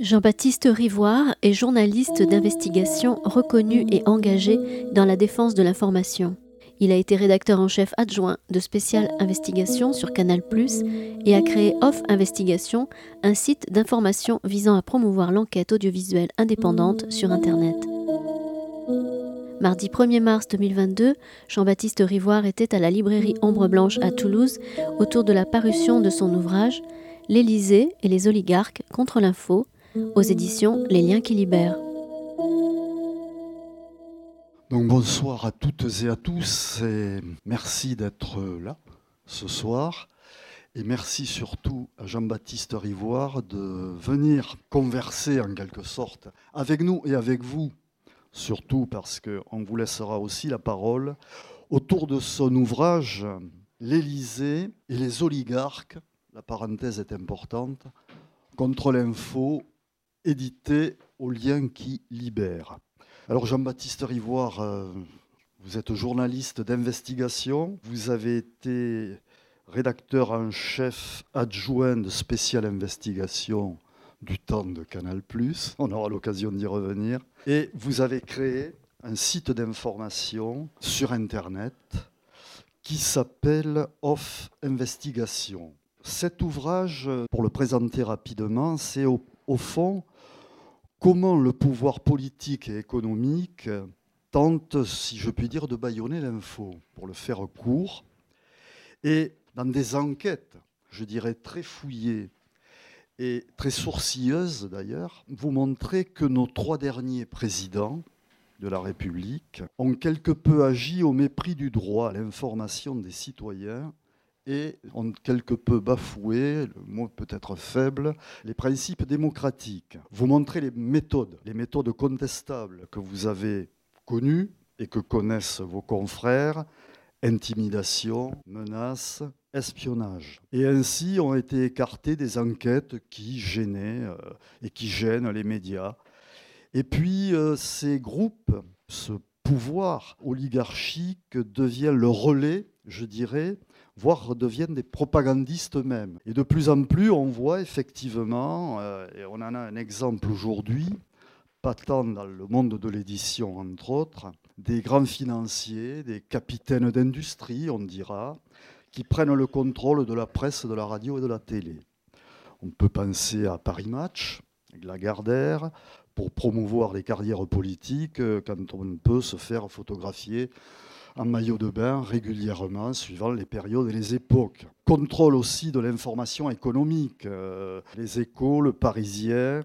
Jean-Baptiste Rivoire est journaliste d'investigation reconnu et engagé dans la défense de l'information. Il a été rédacteur en chef adjoint de Spécial Investigation sur Canal ⁇ et a créé Off Investigation, un site d'information visant à promouvoir l'enquête audiovisuelle indépendante sur Internet. Mardi 1er mars 2022, Jean-Baptiste Rivoire était à la librairie Ombre Blanche à Toulouse autour de la parution de son ouvrage L'Élysée et les oligarques contre l'info aux éditions Les Liens qui libèrent. Donc bonsoir à toutes et à tous et merci d'être là ce soir. Et merci surtout à Jean-Baptiste Rivoire de venir converser en quelque sorte avec nous et avec vous, surtout parce qu'on vous laissera aussi la parole autour de son ouvrage L'Élysée et les oligarques, la parenthèse est importante, contre l'info, édité au lien qui libère. Alors Jean-Baptiste Rivoire, euh, vous êtes journaliste d'investigation, vous avez été rédacteur en chef adjoint de spéciale investigation du temps de Canal ⁇ on aura l'occasion d'y revenir, et vous avez créé un site d'information sur Internet qui s'appelle Off Investigation. Cet ouvrage, pour le présenter rapidement, c'est au, fond comment le pouvoir politique et économique tente, si je puis dire, de bâillonner l'info, pour le faire court, et dans des enquêtes, je dirais, très fouillées et très sourcilleuses d'ailleurs, vous montrer que nos trois derniers présidents de la République ont quelque peu agi au mépris du droit à l'information des citoyens et ont quelque peu bafoué, le mot peut être faible, les principes démocratiques. Vous montrez les méthodes, les méthodes contestables que vous avez connues et que connaissent vos confrères, intimidation, menaces, espionnage. Et ainsi ont été écartées des enquêtes qui gênaient euh, et qui gênent les médias. Et puis euh, ces groupes, ce pouvoir oligarchique devient le relais, je dirais, voire deviennent des propagandistes eux-mêmes. Et de plus en plus, on voit effectivement, euh, et on en a un exemple aujourd'hui, pas tant dans le monde de l'édition entre autres, des grands financiers, des capitaines d'industrie, on dira, qui prennent le contrôle de la presse, de la radio et de la télé. On peut penser à Paris Match, Lagardère, pour promouvoir les carrières politiques, euh, quand on peut se faire photographier en maillot de bain régulièrement, suivant les périodes et les époques. Contrôle aussi de l'information économique, euh, les échos, le parisien,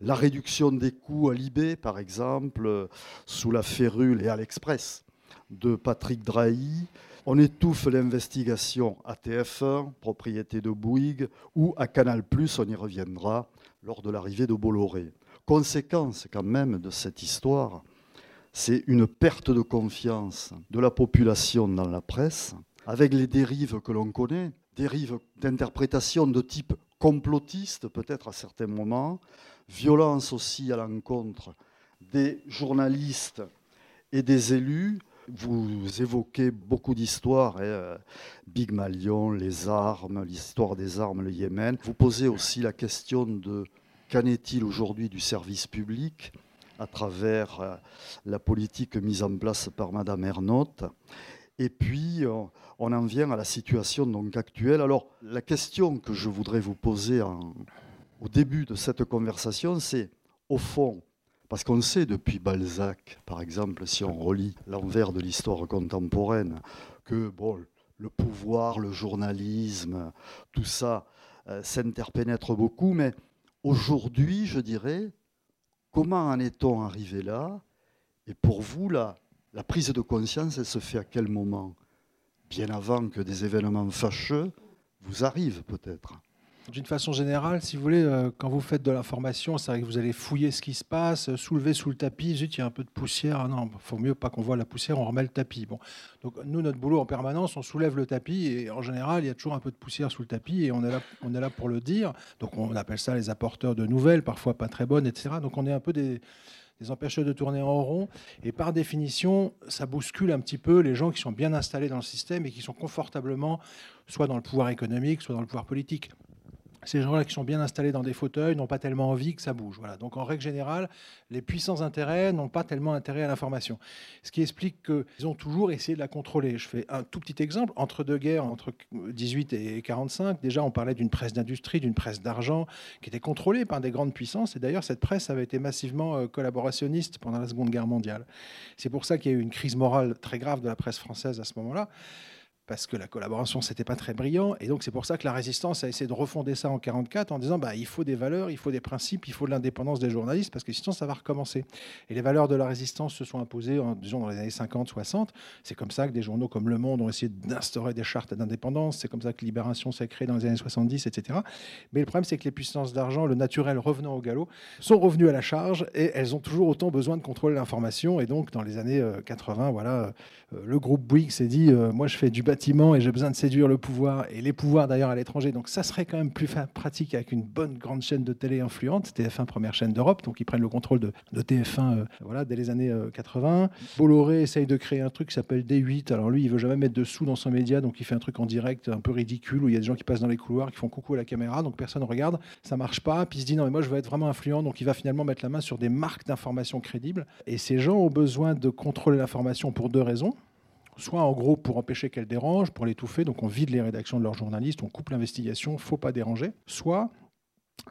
la réduction des coûts à l'IB, par exemple, sous la férule et à l'Express de Patrick Drahi. On étouffe l'investigation à TF1, propriété de Bouygues, ou à Canal+, on y reviendra, lors de l'arrivée de Bolloré. Conséquence quand même de cette histoire, c'est une perte de confiance de la population dans la presse, avec les dérives que l'on connaît, dérives d'interprétation de type complotiste peut-être à certains moments, violence aussi à l'encontre des journalistes et des élus. Vous évoquez beaucoup d'histoires, hein, euh, Big Malion, les armes, l'histoire des armes, le Yémen. Vous posez aussi la question de qu'en est-il aujourd'hui du service public à travers euh, la politique mise en place par Madame Ernotte. Et puis, euh, on en vient à la situation donc actuelle. Alors, la question que je voudrais vous poser au début de cette conversation, c'est, au fond, parce qu'on sait depuis Balzac, par exemple, si on relit l'envers de l'histoire contemporaine, que bon, le pouvoir, le journalisme, tout ça euh, s'interpénètre beaucoup, mais aujourd'hui, je dirais, Comment en est-on arrivé là? Et pour vous, la, la prise de conscience, elle se fait à quel moment? Bien avant que des événements fâcheux vous arrivent peut-être d'une façon générale, si vous voulez, euh, quand vous faites de l'information, c'est vrai que vous allez fouiller ce qui se passe, soulever sous le tapis, zut, il y a un peu de poussière. Ah non, il faut mieux pas qu'on voit la poussière, on remet le tapis. Donc nous, notre boulot en permanence, on soulève le tapis et en général, il y a toujours un peu de poussière sous le tapis et on est là, on est là pour le dire. Donc on appelle ça les apporteurs de nouvelles, parfois pas très bonnes, etc. Donc on est un peu des empêcheurs de tourner en rond. Et par définition, ça bouscule un petit peu les gens qui sont bien installés dans le système et qui sont confortablement soit dans le pouvoir économique, soit dans le pouvoir politique ces gens-là qui sont bien installés dans des fauteuils n'ont pas tellement envie que ça bouge. Voilà. Donc en règle générale, les puissants intérêts n'ont pas tellement intérêt à l'information. Ce qui explique qu'ils ont toujours essayé de la contrôler. Je fais un tout petit exemple. Entre deux guerres, entre 18 et 45, déjà on parlait d'une presse d'industrie, d'une presse d'argent qui était contrôlée par des grandes puissances. Et d'ailleurs, cette presse avait été massivement euh, collaborationniste pendant la Seconde Guerre mondiale. C'est pour ça qu'il y a eu une crise morale très grave de la presse française à ce moment-là parce que la collaboration, c'était pas très brillant. Et donc, c'est pour ça que la résistance a essayé de refonder ça en 44 en disant bah, il faut des valeurs, il faut des principes, il faut de l'indépendance des journalistes, parce que sinon, ça va recommencer. Et les valeurs de la résistance se sont imposées, disons, dans les années 50, 60. C'est comme ça que des journaux comme Le Monde ont essayé d'instaurer des chartes d'indépendance. C'est comme ça que Libération s'est créée dans les années 70, etc. Mais le problème, c'est que les puissances d'argent, le naturel revenant au galop, sont revenus à la charge et elles ont toujours autant besoin de contrôler l'information. Et donc, dans les années 80, euh, voilà, euh, le groupe Bouygues s'est dit euh, moi, je fais du et j'ai besoin de séduire le pouvoir et les pouvoirs d'ailleurs à l'étranger. Donc ça serait quand même plus pratique avec une bonne grande chaîne de télé influente. TF1, première chaîne d'Europe, donc ils prennent le contrôle de, TF1 euh, voilà, dès les années 80. Bolloré essaye de créer un truc qui s'appelle D8. Alors lui, il veut jamais mettre de sous dans son média, donc il fait un truc en direct un peu ridicule où il y a des gens qui passent dans les couloirs, qui font coucou à la caméra, donc personne ne regarde. Ça marche pas. Puis il se dit non, mais moi je veux être vraiment influent, donc il va finalement mettre la main sur des marques d'information crédibles. Et ces gens ont besoin de contrôler l'information pour deux raisons soit en gros pour empêcher qu'elle dérange, pour l'étouffer, donc on vide les rédactions de leurs journalistes, on coupe l'investigation, faut pas déranger, soit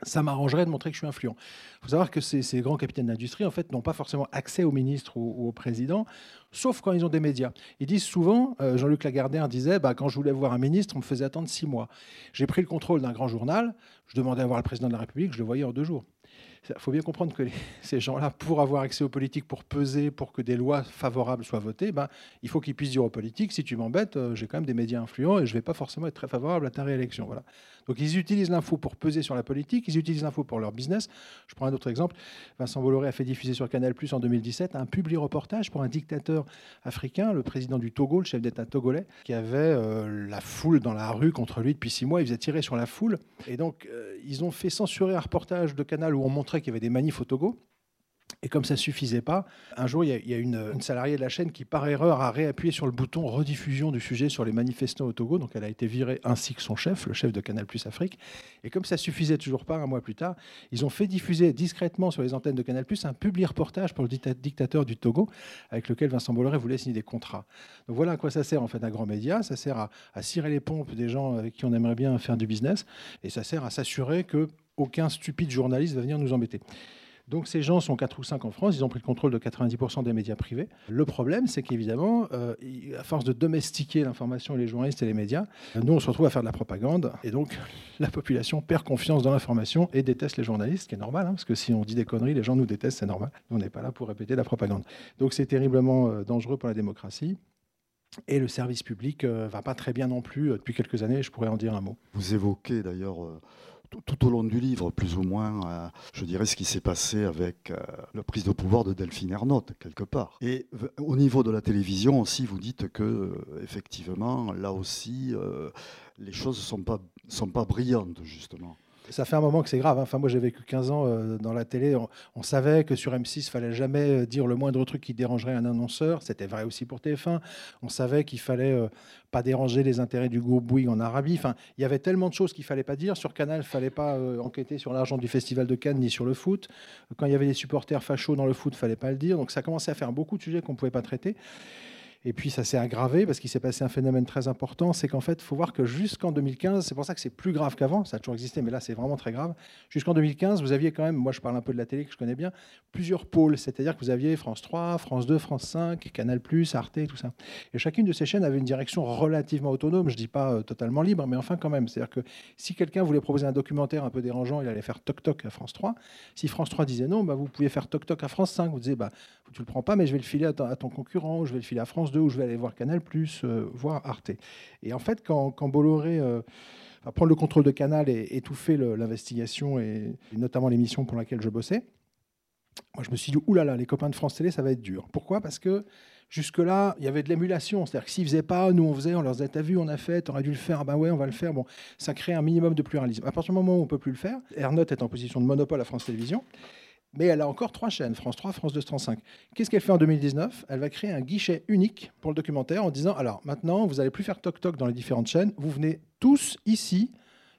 ça m'arrangerait de montrer que je suis influent. Il faut savoir que ces, grands capitaines d'industrie, en fait, n'ont pas forcément accès au ministre ou, au président, sauf quand ils ont des médias. Ils disent souvent, euh, Jean-Luc Lagardère disait, bah, quand je voulais voir un ministre, on me faisait attendre six mois. J'ai pris le contrôle d'un grand journal, je demandais à voir le président de la République, je le voyais en deux jours. Il faut bien comprendre que ces gens-là, pour avoir accès aux politiques, pour peser, pour que des lois favorables soient votées, ben, il faut qu'ils puissent dire aux politiques, si tu m'embêtes, euh, j'ai quand même des médias influents et je ne vais pas forcément être très favorable à ta réélection. Voilà. Donc ils utilisent l'info pour peser sur la politique, ils utilisent l'info pour leur business. Je prends un autre exemple. Vincent Bolloré a fait diffuser sur Canal Plus en 2017 un public reportage pour un dictateur africain, le président du Togo, le chef d'État togolais, qui avait euh, la foule dans la rue contre lui depuis six mois. Il faisait tirer sur la foule. Et donc euh, ils ont fait censurer un reportage de Canal où on montrait qu'il y avait des manifs au Togo. Et comme ça suffisait pas, un jour, il y a, une, salariée de la chaîne qui, par erreur, a réappuyé sur le bouton rediffusion du sujet sur les manifestants au Togo. Donc, elle a été virée ainsi que son chef, le chef de Canal Plus Afrique. Et comme ça suffisait toujours pas, un mois plus tard, ils ont fait diffuser discrètement sur les antennes de Canal Plus un public reportage pour le dictateur du Togo, avec lequel Vincent Bolloré voulait signer des contrats. Donc voilà à quoi ça sert en fait un grand média. Ça sert à cirer les pompes des gens avec qui on aimerait bien faire du business, et ça sert à s'assurer que aucun stupide journaliste va venir nous embêter. Donc ces gens sont 4 ou 5 en France, ils ont pris le contrôle de 90% des médias privés. Le problème, c'est qu'évidemment, euh, à force de domestiquer l'information, les journalistes et les médias, nous, on se retrouve à faire de la propagande. Et donc, la population perd confiance dans l'information et déteste les journalistes, ce qui est normal, hein, parce que si on dit des conneries, les gens nous détestent, c'est normal. On n'est pas là pour répéter la propagande. Donc c'est terriblement euh, dangereux pour la démocratie. Et le service public ne euh, va pas très bien non plus depuis quelques années, je pourrais en dire un mot. Vous évoquez d'ailleurs tout au long du livre, plus ou moins, euh, je dirais ce qui s'est passé avec euh, la prise de pouvoir de Delphine Ernotte, quelque part. Et au niveau de la télévision aussi, vous dites que, euh, effectivement, là aussi, les choses ne sont pas, sont pas brillantes, justement. Ça fait un moment que c'est grave. Hein. Enfin, moi, j'ai vécu 15 ans euh, dans la télé. On, savait que sur M6, il fallait jamais euh, dire le moindre truc qui dérangerait un annonceur. C'était vrai aussi pour TF1. On savait qu'il fallait euh, pas déranger les intérêts du groupe Bouygues en Arabie. Enfin, il y avait tellement de choses qu'il fallait pas dire. Sur Canal, il fallait pas enquêter sur l'argent du Festival de Cannes ni sur le foot. Quand il y avait des supporters fachos dans le foot, il fallait pas le dire. Donc, ça commençait à faire beaucoup de sujets qu'on pouvait pas traiter. Et puis ça s'est aggravé parce qu'il s'est passé un phénomène très important, c'est qu'en fait, il faut voir que jusqu'en 2015, c'est pour ça que c'est plus grave qu'avant, ça a toujours existé, mais là c'est vraiment très grave. Jusqu'en 2015, vous aviez quand même, moi je parle un peu de la télé que je connais bien, plusieurs pôles, c'est-à-dire que vous aviez France 3, France 2, France 5, Canal+, Arte, tout ça. Et chacune de ces chaînes avait une direction relativement autonome, je dis pas euh, totalement libre, mais enfin quand même. C'est-à-dire que si quelqu'un voulait proposer un documentaire un peu dérangeant, il allait faire toc-toc à France 3. Si France 3 disait non, bah, vous pouviez faire toc-toc à France 5. Vous disiez, bah, tu le prends pas, mais je vais le filer à ton, à ton concurrent, je vais le filer à France 2 où je vais aller voir Canal, euh, voir Arte. Et en fait, quand, Bolloré euh, va prendre le contrôle de Canal et étouffer l'investigation, et, notamment l'émission pour laquelle je bossais, moi je me suis dit, oulala, les copains de France Télé, ça va être dur. Pourquoi? Parce que jusque-là, il y avait de l'émulation. C'est-à-dire que s'ils ne faisaient pas, nous on faisait, on leur disait, t'as vu, on a fait, t'aurais dû le faire, ah ben ouais, on va le faire. Bon, ça crée un minimum de pluralisme. À partir du moment où on ne peut plus le faire, Ernotte est en position de monopole à France Télévisions. Mais elle a encore trois chaînes, France 3, France 2, France 5. Qu'est-ce qu'elle fait en 2019 Elle va créer un guichet unique pour le documentaire en disant, alors maintenant, vous n'allez plus faire toc-toc dans les différentes chaînes, vous venez tous ici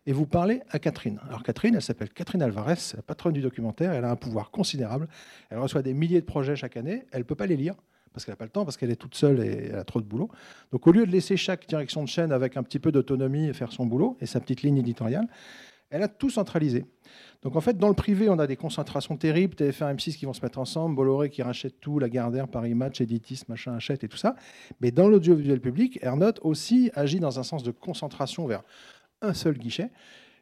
et vous parlez à Catherine. Alors Catherine, elle s'appelle Catherine Alvarez, la patronne du documentaire, elle a un pouvoir considérable, elle reçoit des milliers de projets chaque année, elle ne peut pas les lire parce qu'elle n'a pas le temps, parce qu'elle est toute seule et elle a trop de boulot. Donc au lieu de laisser chaque direction de chaîne avec un petit peu d'autonomie faire son boulot et sa petite ligne éditoriale, elle a tout centralisé. Donc en fait, dans le privé, on a des concentrations terribles, TF1, M6 qui vont se mettre ensemble, Bolloré qui rachète tout, Lagardère, Paris Match, Editis, machin, achète et tout ça. Mais dans l'audiovisuel public, Airnote aussi agit dans un sens de concentration vers un seul guichet.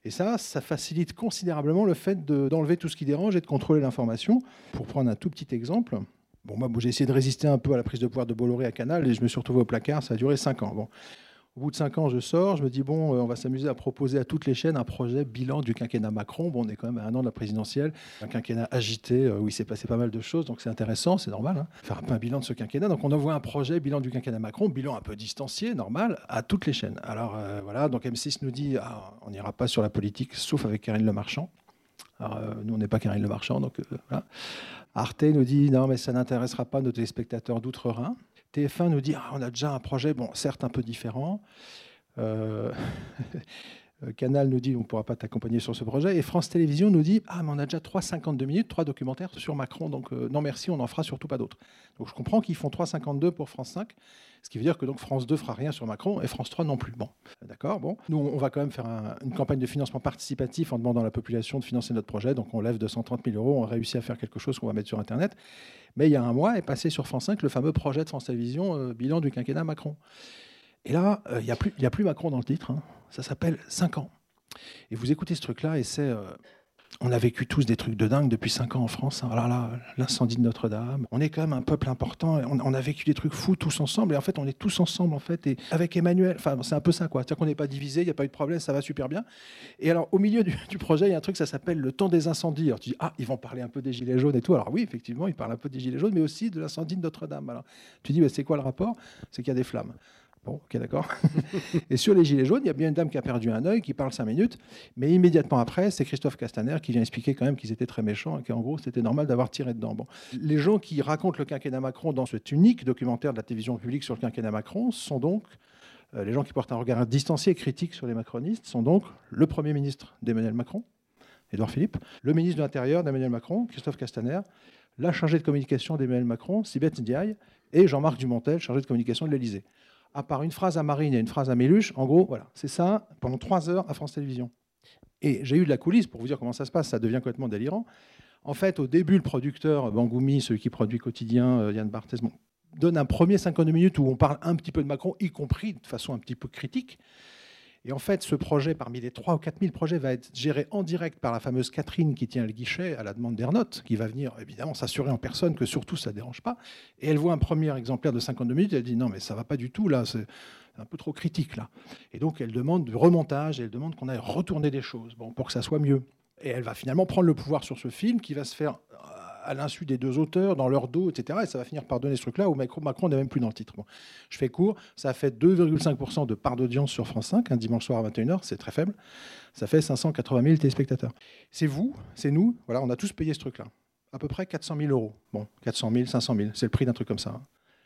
Et ça, ça facilite considérablement le fait d'enlever tout ce qui dérange et de contrôler l'information. Pour prendre un tout petit exemple, Bon, moi, j'ai essayé de résister un peu à la prise de pouvoir de Bolloré à Canal et je me suis retrouvé au placard. Ça a duré cinq ans. Bon. Au bout de cinq ans, je sors, je me dis, bon, euh, on va s'amuser à proposer à toutes les chaînes un projet bilan du quinquennat Macron. Bon, on est quand même à un an de la présidentielle, un quinquennat agité euh, où il s'est passé pas mal de choses, donc c'est intéressant, c'est normal, hein, faire un bilan de ce quinquennat. Donc on envoie un projet bilan du quinquennat Macron, bilan un peu distancié, normal, à toutes les chaînes. Alors euh, voilà, donc M6 nous dit, ah, on n'ira pas sur la politique, sauf avec Karine Le Marchand. Alors, nous, on n'est pas Karine Le Marchand, donc voilà. Arte nous dit non, mais ça n'intéressera pas nos téléspectateurs d'outre-Rhin. TF1 nous dit ah, on a déjà un projet, bon, certes un peu différent. Euh, Canal nous dit on ne pourra pas t'accompagner sur ce projet. Et France Télévisions nous dit ah, mais on a déjà 3,52 minutes, trois documentaires sur Macron, donc euh, non merci, on n'en fera surtout pas d'autres. Donc je comprends qu'ils font 3,52 pour France 5. Ce qui veut dire que donc France 2 fera rien sur Macron et France 3 non plus. Bon, d'accord. Bon, nous on va quand même faire une campagne de financement participatif en demandant à la population de financer notre projet. Donc on lève 230 000 euros, on réussit à faire quelque chose qu'on va mettre sur Internet. Mais il y a un mois est passé sur France 5 le fameux projet de France Télévisions, euh, bilan du quinquennat Macron. Et là, euh, il n'y a, plus, Macron dans le titre. Hein. Ça s'appelle 5 ans. Et vous écoutez ce truc-là et c'est euh, on a vécu tous des trucs de dingue depuis 5 ans en France. Hein. l'incendie de Notre-Dame. On est quand même un peuple important. On, a vécu des trucs fous tous ensemble. Et en fait, on est tous ensemble, en fait. Et avec Emmanuel, c'est un peu ça, quoi. C'est-à-dire qu'on n'est pas divisé, il n'y a pas eu de problème, ça va super bien. Et alors, au milieu du, projet, il y a un truc, ça s'appelle le temps des incendies. Alors, tu dis, ah, ils vont parler un peu des Gilets jaunes et tout. Alors, oui, effectivement, ils parlent un peu des Gilets jaunes, mais aussi de l'incendie de Notre-Dame. Alors, tu dis, bah, c'est quoi le rapport? C'est qu'il y a des flammes. Bon, ok, d'accord. et sur les Gilets jaunes, il y a bien une dame qui a perdu un œil, qui parle cinq minutes, mais immédiatement après, c'est Christophe Castaner qui vient expliquer quand même qu'ils étaient très méchants et qu'en gros, c'était normal d'avoir tiré dedans. Bon. Les gens qui racontent le quinquennat Macron dans cet unique documentaire de la télévision publique sur le quinquennat Macron sont donc euh, les gens qui portent un regard distancié et critique sur les macronistes sont donc le Premier ministre d'Emmanuel Macron, Édouard Philippe, le ministre de l'Intérieur d'Emmanuel Macron, Christophe Castaner, la chargée de communication d'Emmanuel Macron, Sibeth Ndiaye, et Jean-Marc Dumontel, chargé de communication de l'Élysée à part une phrase à Marine et une phrase à Méluche, en gros, voilà, c'est ça pendant trois heures à France Télévisions. Et j'ai eu de la coulisse pour vous dire comment ça se passe, ça devient complètement délirant. En fait, au début, le producteur Bangoumi, celui qui produit quotidien, euh, Yann Barthès, donne un premier 52 minutes où on parle un petit peu de Macron, y compris de façon un petit peu critique. Et en fait, ce projet, parmi les 3 ou 4 000 projets, va être géré en direct par la fameuse Catherine qui tient le guichet à la demande d'Ernotte, qui va venir évidemment s'assurer en personne que surtout ça ne dérange pas. Et elle voit un premier exemplaire de 52 minutes, elle dit non mais ça va pas du tout là, c'est un peu trop critique là. Et donc elle demande du remontage, elle demande qu'on aille retourner des choses bon, pour que ça soit mieux. Et elle va finalement prendre le pouvoir sur ce film qui va se faire à l'insu des deux auteurs, dans leur dos, etc. Et ça va finir par donner ce truc-là où Macron n'est même plus dans le titre. je fais court, ça fait 2,5% de part d'audience sur France 5, un dimanche soir à 21h, c'est très faible. Ça fait 580 000 téléspectateurs. C'est vous, c'est nous, voilà, on a tous payé ce truc-là. À peu près 400 000 euros. Bon, 400 000, 500 000, c'est le prix d'un truc comme ça.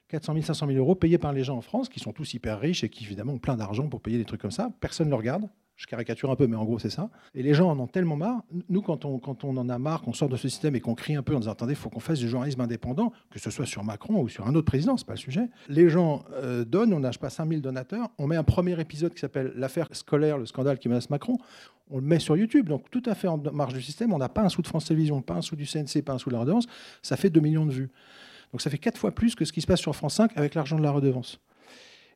400 000, 500 000 euros payés par les gens en France, qui sont tous hyper riches et qui évidemment ont plein d'argent pour payer des trucs comme ça. Personne ne regarde. Je caricature un peu, mais en gros, c'est ça. Et les gens en ont tellement marre. Nous, quand on, quand on en a marre, qu'on sort de ce système et qu'on crie un peu en disant Attendez, il faut qu'on fasse du journalisme indépendant, que ce soit sur Macron ou sur un autre président, c'est pas le sujet. Les gens euh, donnent, on nage pas 5000 donateurs. On met un premier épisode qui s'appelle L'affaire scolaire, le scandale qui menace Macron. On le met sur YouTube. Donc, tout à fait en marge du système. On n'a pas un sou de France Télévisions, pas un sou du CNC, pas un sou de la redevance. Ça fait 2 millions de vues. Donc, ça fait 4 fois plus que ce qui se passe sur France 5 avec l'argent de la redevance.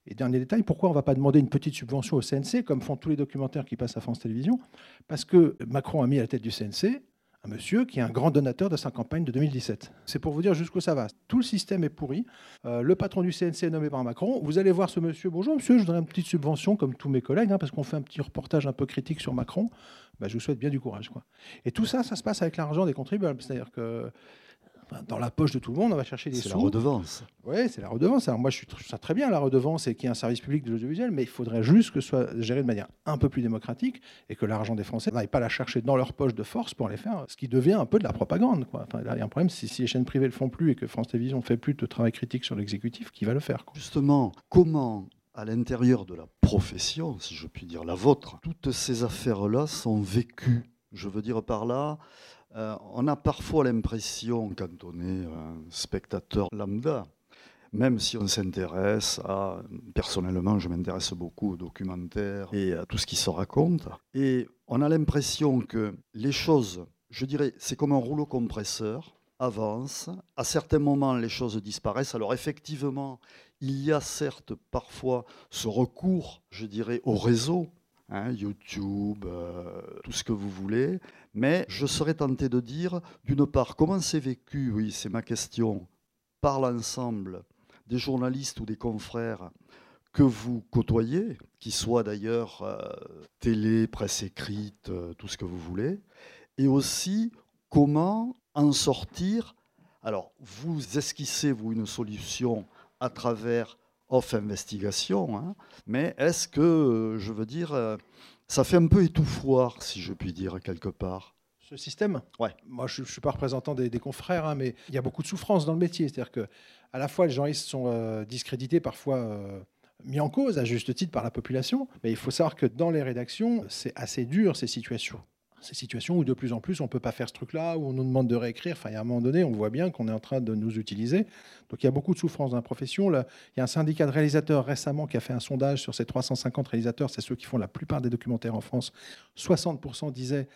Et dernier détail, pourquoi on ne va pas demander une petite subvention au CNC, comme font tous les documentaires qui passent à France Télévisions? Parce que Macron a mis à la tête du CNC un monsieur qui est un grand donateur de sa campagne de 2017. C'est pour vous dire jusqu'où ça va. Tout le système est pourri. Euh, le patron du CNC est nommé par Macron. Vous allez voir ce monsieur. Bonjour monsieur, je voudrais une petite subvention comme tous mes collègues, hein, parce qu'on fait un petit reportage un peu critique sur Macron. Ben, je vous souhaite bien du courage. Et tout ça, ça se passe avec l'argent des contribuables. C'est-à-dire que dans la poche de tout le monde, on va chercher des sous. C'est la redevance. Oui, c'est la redevance. Alors moi, je trouve ça très bien, la redevance, et qu'il y ait un service public de l'audiovisuel, mais il faudrait juste que ce soit géré de manière un peu plus démocratique et que l'argent des Français n'aille pas la chercher dans leur poche de force pour les faire, ce qui devient un peu de la propagande. Quoi. il y a un problème, si, si les chaînes privées le font plus et que France Télévisions ne fait plus de travail critique sur l'exécutif, qui va le faire Justement, comment à l'intérieur de la profession, si je puis dire la vôtre, toutes ces affaires-là sont vécues. Je veux dire par là, euh, on a parfois l'impression, quand on est un spectateur lambda, même si on s'intéresse à... Personnellement, je m'intéresse beaucoup aux documentaires et à tout ce qui se raconte. Et on a l'impression que les choses, je dirais, c'est comme un rouleau compresseur, avance. À certains moments, les choses disparaissent. Alors effectivement, il y a certes parfois ce recours, je dirais, au réseau, hein, YouTube, euh, tout ce que vous voulez. Mais je serais tenté de dire, d'une part, comment c'est vécu, oui, c'est ma question, par l'ensemble des journalistes ou des confrères que vous côtoyez, qui soient d'ailleurs euh, télé, presse écrite, euh, tout ce que vous voulez, et aussi comment en sortir. Alors, vous esquissez, vous, une solution à travers off investigation, hein, mais est-ce que, euh, je veux dire, ça fait un peu étouffoir, si je puis dire, quelque part? Ce système? Ouais. Moi, je ne suis pas représentant des, confrères, hein, mais il y a beaucoup de souffrance dans le métier. C'est-à-dire que, à la fois, les journalistes sont euh, discrédités, parfois euh, mis en cause, à juste titre, par la population. Mais il faut savoir que dans les rédactions, c'est assez dur, ces situations. Ces situations où de plus en plus on ne peut pas faire ce truc-là, où on nous demande de réécrire. Enfin, a un moment donné, on voit bien qu'on est en train de nous utiliser. Donc il y a beaucoup de souffrance dans la profession. Là, il y a un syndicat de réalisateurs récemment qui a fait un sondage sur ces 350 réalisateurs. C'est ceux qui font la plupart des documentaires en France. 60% disaient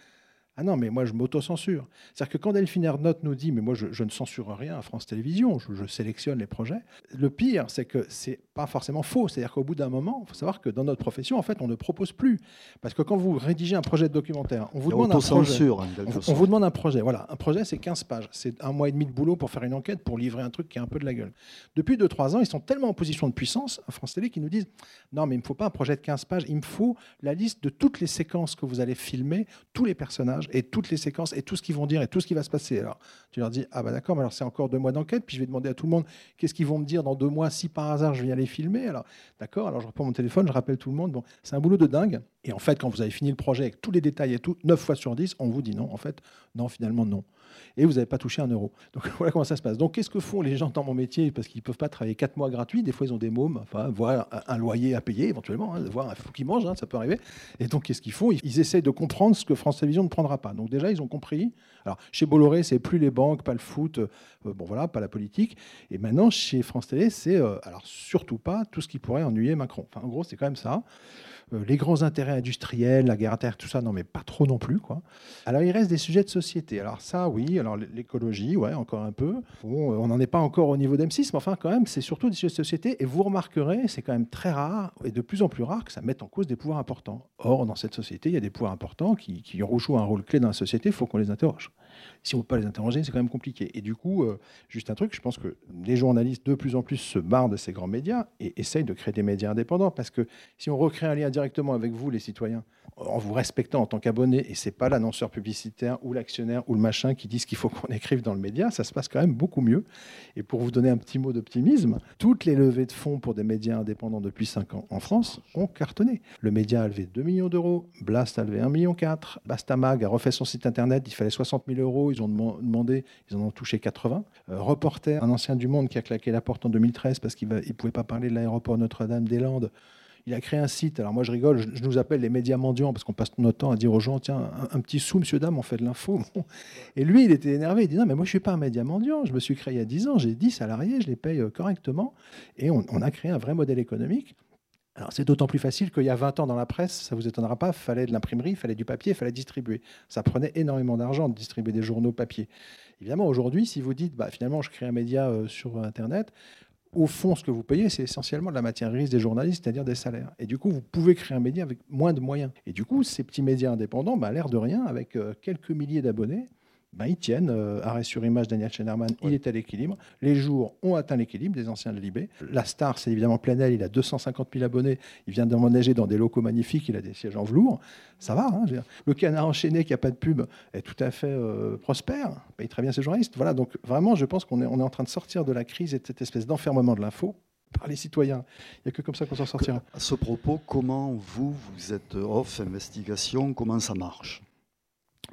ah non, mais moi, je m'auto-censure. C'est-à-dire que quand Delphine Ernotte nous dit, mais moi, je, ne censure rien à France Télévisions, je, sélectionne les projets, le pire, c'est que c'est pas forcément faux. C'est-à-dire qu'au bout d'un moment, il faut savoir que dans notre profession, en fait, on ne propose plus. Parce que quand vous rédigez un projet de documentaire, on vous demande un projet. On, vous demande un projet. Voilà, un projet, c'est 15 pages. C'est un mois et demi de boulot pour faire une enquête, pour livrer un truc qui a un peu de la gueule. Depuis 2-3 ans, ils sont tellement en position de puissance, à France Télé, qu'ils nous disent, non, mais il ne me faut pas un projet de 15 pages, il me faut la liste de toutes les séquences que vous allez filmer, tous les personnages et toutes les séquences et tout ce qu'ils vont dire et tout ce qui va se passer. Alors, tu leur dis, ah bah d'accord, mais alors c'est encore deux mois d'enquête, puis je vais demander à tout le monde qu'est-ce qu'ils vont me dire dans deux mois si par hasard je viens les filmer? Alors, d'accord, alors je reprends mon téléphone, je rappelle tout le monde. Bon, c'est un boulot de dingue. Et en fait, quand vous avez fini le projet avec tous les détails et tout, 9 fois sur 10, on vous dit non. En fait, non, finalement, non. Et vous n'avez pas touché un euro. Donc voilà comment ça se passe. Donc qu'est-ce que font les gens dans mon métier? Parce qu'ils ne peuvent pas travailler 4 mois gratuits. Des fois, ils ont des mômes, voire un, loyer à payer éventuellement, hein, voire un fou qui mange, hein, ça peut arriver. Et donc qu'est-ce qu'ils font? Ils essayent de comprendre ce que France Télévisions ne prendra pas. Donc déjà, ils ont compris. Alors chez Bolloré, c'est plus les banques, pas le foot, euh, bon voilà, pas la politique. Et maintenant, chez France Télé, c'est euh, alors surtout pas tout ce qui pourrait ennuyer Macron. En gros, c'est quand même ça. Euh, les grands intérêts industriels, la guerre à terre, tout ça, non, mais pas trop non plus. Quoi. Alors, il reste des sujets de société. Alors, ça, oui. Alors, l'écologie, ouais, encore un peu. Euh, on n'en est pas encore au niveau d'M6, mais enfin, quand même, c'est surtout des sujets de société. Et vous remarquerez, c'est quand même très rare, et de plus en plus rare, que ça mette en cause des pouvoirs importants. Or, dans cette société, il y a des pouvoirs importants qui, qui joué un rôle clé dans la société, il faut qu'on les interroge si on ne peut pas les interroger, c'est quand même compliqué. Et du coup, euh, juste un truc, je pense que les journalistes de plus en plus se barrent de ces grands médias et essayent de créer des médias indépendants. Parce que si on recrée un lien directement avec vous, les citoyens, en vous respectant en tant qu'abonné, et c'est pas l'annonceur publicitaire ou l'actionnaire ou le machin qui dit qu'il faut qu'on écrive dans le média, ça se passe quand même beaucoup mieux. Et pour vous donner un petit mot d'optimisme, toutes les levées de fonds pour des médias indépendandants depuis 5 ans en France ont cartonné. Le média a levé 2 millions d'euros, Blast a levé 1,4 million, Bastamag a refait son site internet, il fallait 60 000 euros, ils ont demandé, ils en ont touché 80. Euh, Reporter, un ancien du monde qui a claqué la porte en 2013 parce qu'il ne pouvait pas parler de l'aéroport Notre-Dame-des-Landes, il a créé un site. Alors moi, je rigole, je, nous appelle les médias mendiants parce qu'on passe notre temps à dire aux gens tiens, un, petit sou, monsieur, dame, on fait de l'info. Et lui, il était énervé. Il dit non, mais moi, je suis pas un média mendiant. Je me suis créé il y a 10 ans, j'ai 10 salariés, je les paye euh, correctement. Et on, a créé un vrai modèle économique. Alors c'est d'autant plus facile qu'il y a 20 ans dans la presse, ça vous étonnera pas, fallait de l'imprimerie, fallait du papier, fallait distribuer. Ça prenait énormément d'argent de distribuer des journaux papier. Évidemment, aujourd'hui, si vous dites, bah, finalement, je crée un média euh, sur Internet, au fond, ce que vous payez, c'est essentiellement de la matière grise des journalistes, c'est-à-dire des salaires. Et du coup, vous pouvez créer un média avec moins de moyens. Et du coup, ces petits médias indépendants, bah, l'air de rien, avec euh, quelques milliers d'abonnés, ben, ils tiennent. Euh, arrêt sur image, Daniel Schneiderman, il est à l'équilibre. Les jours ont atteint l'équilibre des anciens de Libé. La star, c'est évidemment Planel, il a 250 000 abonnés, il vient d'emménager dans des locaux magnifiques, il a des sièges en velours. Ça va. Hein, le canard enchaîné qui n'a pas de pub est tout à fait euh, prospère, paye très bien ses journalistes. Voilà, donc vraiment, je pense qu'on est, on est en train de sortir de la crise et de cette espèce d'enfermement de l'info par les citoyens. Il n'y a que comme ça qu'on s'en sortira. À ce propos, comment vous, vous êtes off investigation, comment ça marche?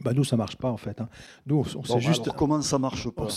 Bah nous, ça marche pas en fait. Hein. Nous, on, s'est juste. comment ça marche pas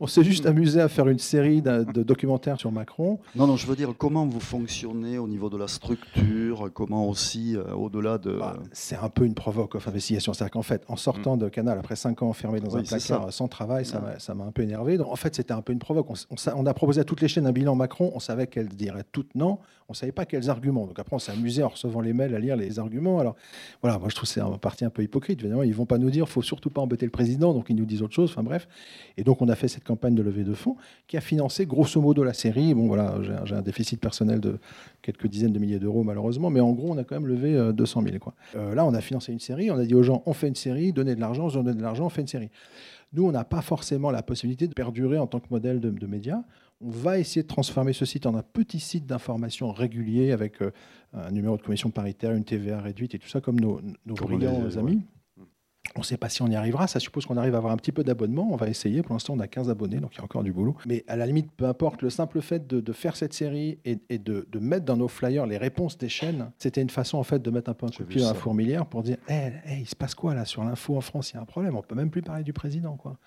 On, s'est juste amusé à faire une série de, documentaires sur Macron. Non, non, je veux dire comment vous fonctionnez au niveau de la structure, comment aussi euh, au-delà de. Bah, c'est un peu une provoque of investigation, c'est-à-dire qu'en fait, en sortant mm. de Canal après 5 ans enfermé dans un placard sans travail, ça m'a un peu énervé. Donc, en fait, c'était un peu une provoque. On, a proposé à toutes les chaînes un bilan Macron. On savait qu'elles diraient toutes non. On savait pas quels arguments. Donc après, on s'est amusé en recevant les mails à lire les arguments. Alors voilà, moi je trouve que c'est un parti un peu hypocrite. Évidemment, ils vont pas nous dire, faut surtout pas embêter le président, donc ils nous disent autre chose. Enfin bref. Et donc on a fait cette campagne de levée de fonds qui a financé grosso modo la série. Bon voilà, j'ai un déficit personnel de quelques dizaines de milliers d'euros malheureusement, mais en gros on a quand même levé 200 euh, 000 quoi. Euh, là on a financé une série, on a dit aux gens on fait une série, donnez de l'argent, on donne de l'argent, on fait une série. Nous on n'a pas forcément la possibilité de perdurer en tant que modèle de, de médias. On va essayer de transformer ce site en un petit site d'information régulier avec euh, un numéro de commission paritaire, une TVA réduite et tout ça comme nos, nos brillants amis. On ne sait pas si on y arrivera. Ça suppose qu'on arrive à avoir un petit peu d'abonnement. On va essayer. Pour l'instant, on a 15 abonnés, donc il y a encore du boulot. Mais à la limite, peu importe, le simple fait de, faire cette série et, de, mettre dans nos flyers les réponses des chaînes, c'était une façon en fait de mettre un peu un coup de pied dans la fourmilière pour dire hey, il se passe quoi là sur l'info en France? Il y a un problème. On peut même plus parler du président. quoi.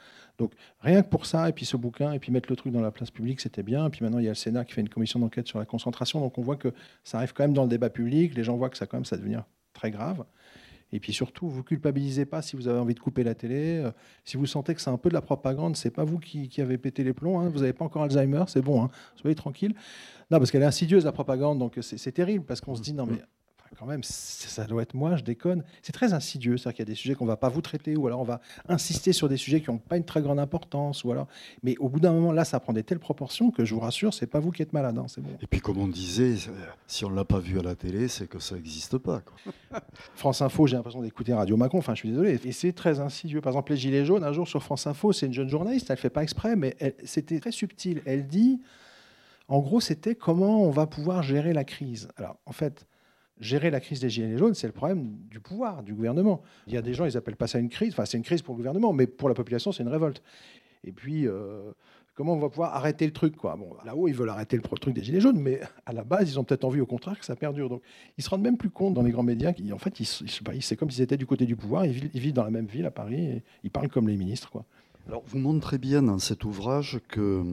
Donc rien que pour ça, et puis ce bouquin, et puis mettre le truc dans la place publique, c'était bien. Et puis maintenant, il y a le Sénat qui fait une commission d'enquête sur la concentration. Donc on voit que ça arrive quand même dans le débat public. Les gens voient que ça, quand même, ça devenir très grave. Et puis surtout, vous culpabilisez pas si vous avez envie de couper la télé. Euh, si vous sentez que c'est un peu de la propagande, c'est pas vous qui, avez pété les plombs. Hein. vous n'avez pas encore Alzheimer, c'est bon. Hein. soyez tranquille. Non, parce qu'elle est insidieuse la propagande, donc c'est terrible parce qu'on se dit non mais quand même, ça doit être moi, je déconne. C'est très insidieux, c'est-à-dire qu'il y a des sujets qu'on va pas vous traiter, ou alors on va insister sur des sujets qui n'ont pas une très grande importance, ou alors. Mais au bout d'un moment, là, ça prend des telles proportions que je vous rassure, c'est pas vous qui êtes malade, hein, c'est bon. Et puis, comme on disait, si on l'a pas vu à la télé, c'est que ça n'existe pas. France Info, j'ai l'impression d'écouter Radio Macron. Enfin, je suis désolé. Et c'est très insidieux. Par exemple, les Gilets jaunes, un jour sur France Info, c'est une jeune journaliste, elle fait pas exprès, mais c'était très subtil. Elle dit. En gros, c'était comment on va pouvoir gérer la crise. Alors, en fait, gérer la crise des Gilets jaunes, c'est le problème du pouvoir, du gouvernement. Il y a des gens, ils appellent pas ça une crise, enfin c'est une crise pour le gouvernement, mais pour la population, c'est une révolte. Et puis, euh, comment on va pouvoir arrêter le truc quoi? Bon, Là-haut, ils veulent arrêter le truc des Gilets jaunes, mais à la base, ils ont peut-être envie, au contraire, que ça perdure. Donc, ils se rendent même plus compte dans les grands médias qu'en fait, c'est comme s'ils étaient du côté du pouvoir, ils vivent, dans la même ville à Paris, ils parlent comme les ministres. Quoi. Alors, vous montrez bien dans cet ouvrage que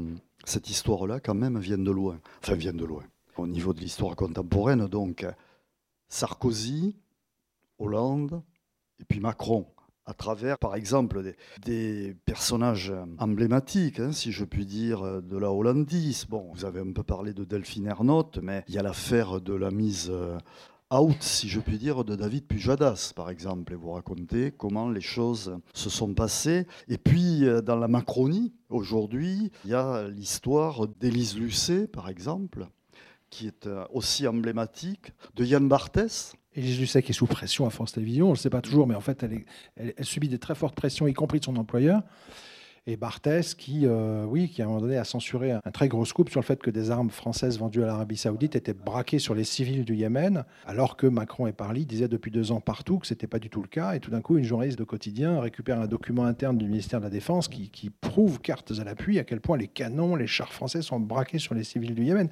cette histoire-là, quand même, vient de loin. Enfin, vient de loin. Au niveau de l'histoire contemporaine, donc, Sarkozy, Hollande et puis Macron, à travers, par exemple, des, personnages emblématiques, hein, si je puis dire, de la Hollandise. Bon, vous avez un peu parlé de Delphine Ernotte, mais il y a l'affaire de la mise euh, out, si je puis dire, de David Pujadas, par exemple, et vous racontez comment les choses se sont passées. Et puis, euh, dans la Macronie, aujourd'hui, il y a l'histoire d'Élise Lucet, par exemple, qui est euh, aussi emblématique, de Yann Barthès. Élise Lucet est sous pression à France Télévisions, on ne le sait pas toujours, mais en fait, elle, elle, subit des très fortes pressions, y compris de son employeur. Et Barthès, qui, euh, oui, qui à un moment donné a censuré un, très gros scoop sur le fait que des armes françaises vendues à l'Arabie Saoudite étaient braquées sur les civils du Yémen, alors que Macron et Parly disaient depuis deux ans partout que ce n'était pas du tout le cas. Et tout d'un coup, une journaliste de quotidien récupère un document interne du ministère de la Défense qui, qui prouve, cartes à l'appui, à quel point les canons, les chars français sont braqués sur les civils du Yémen.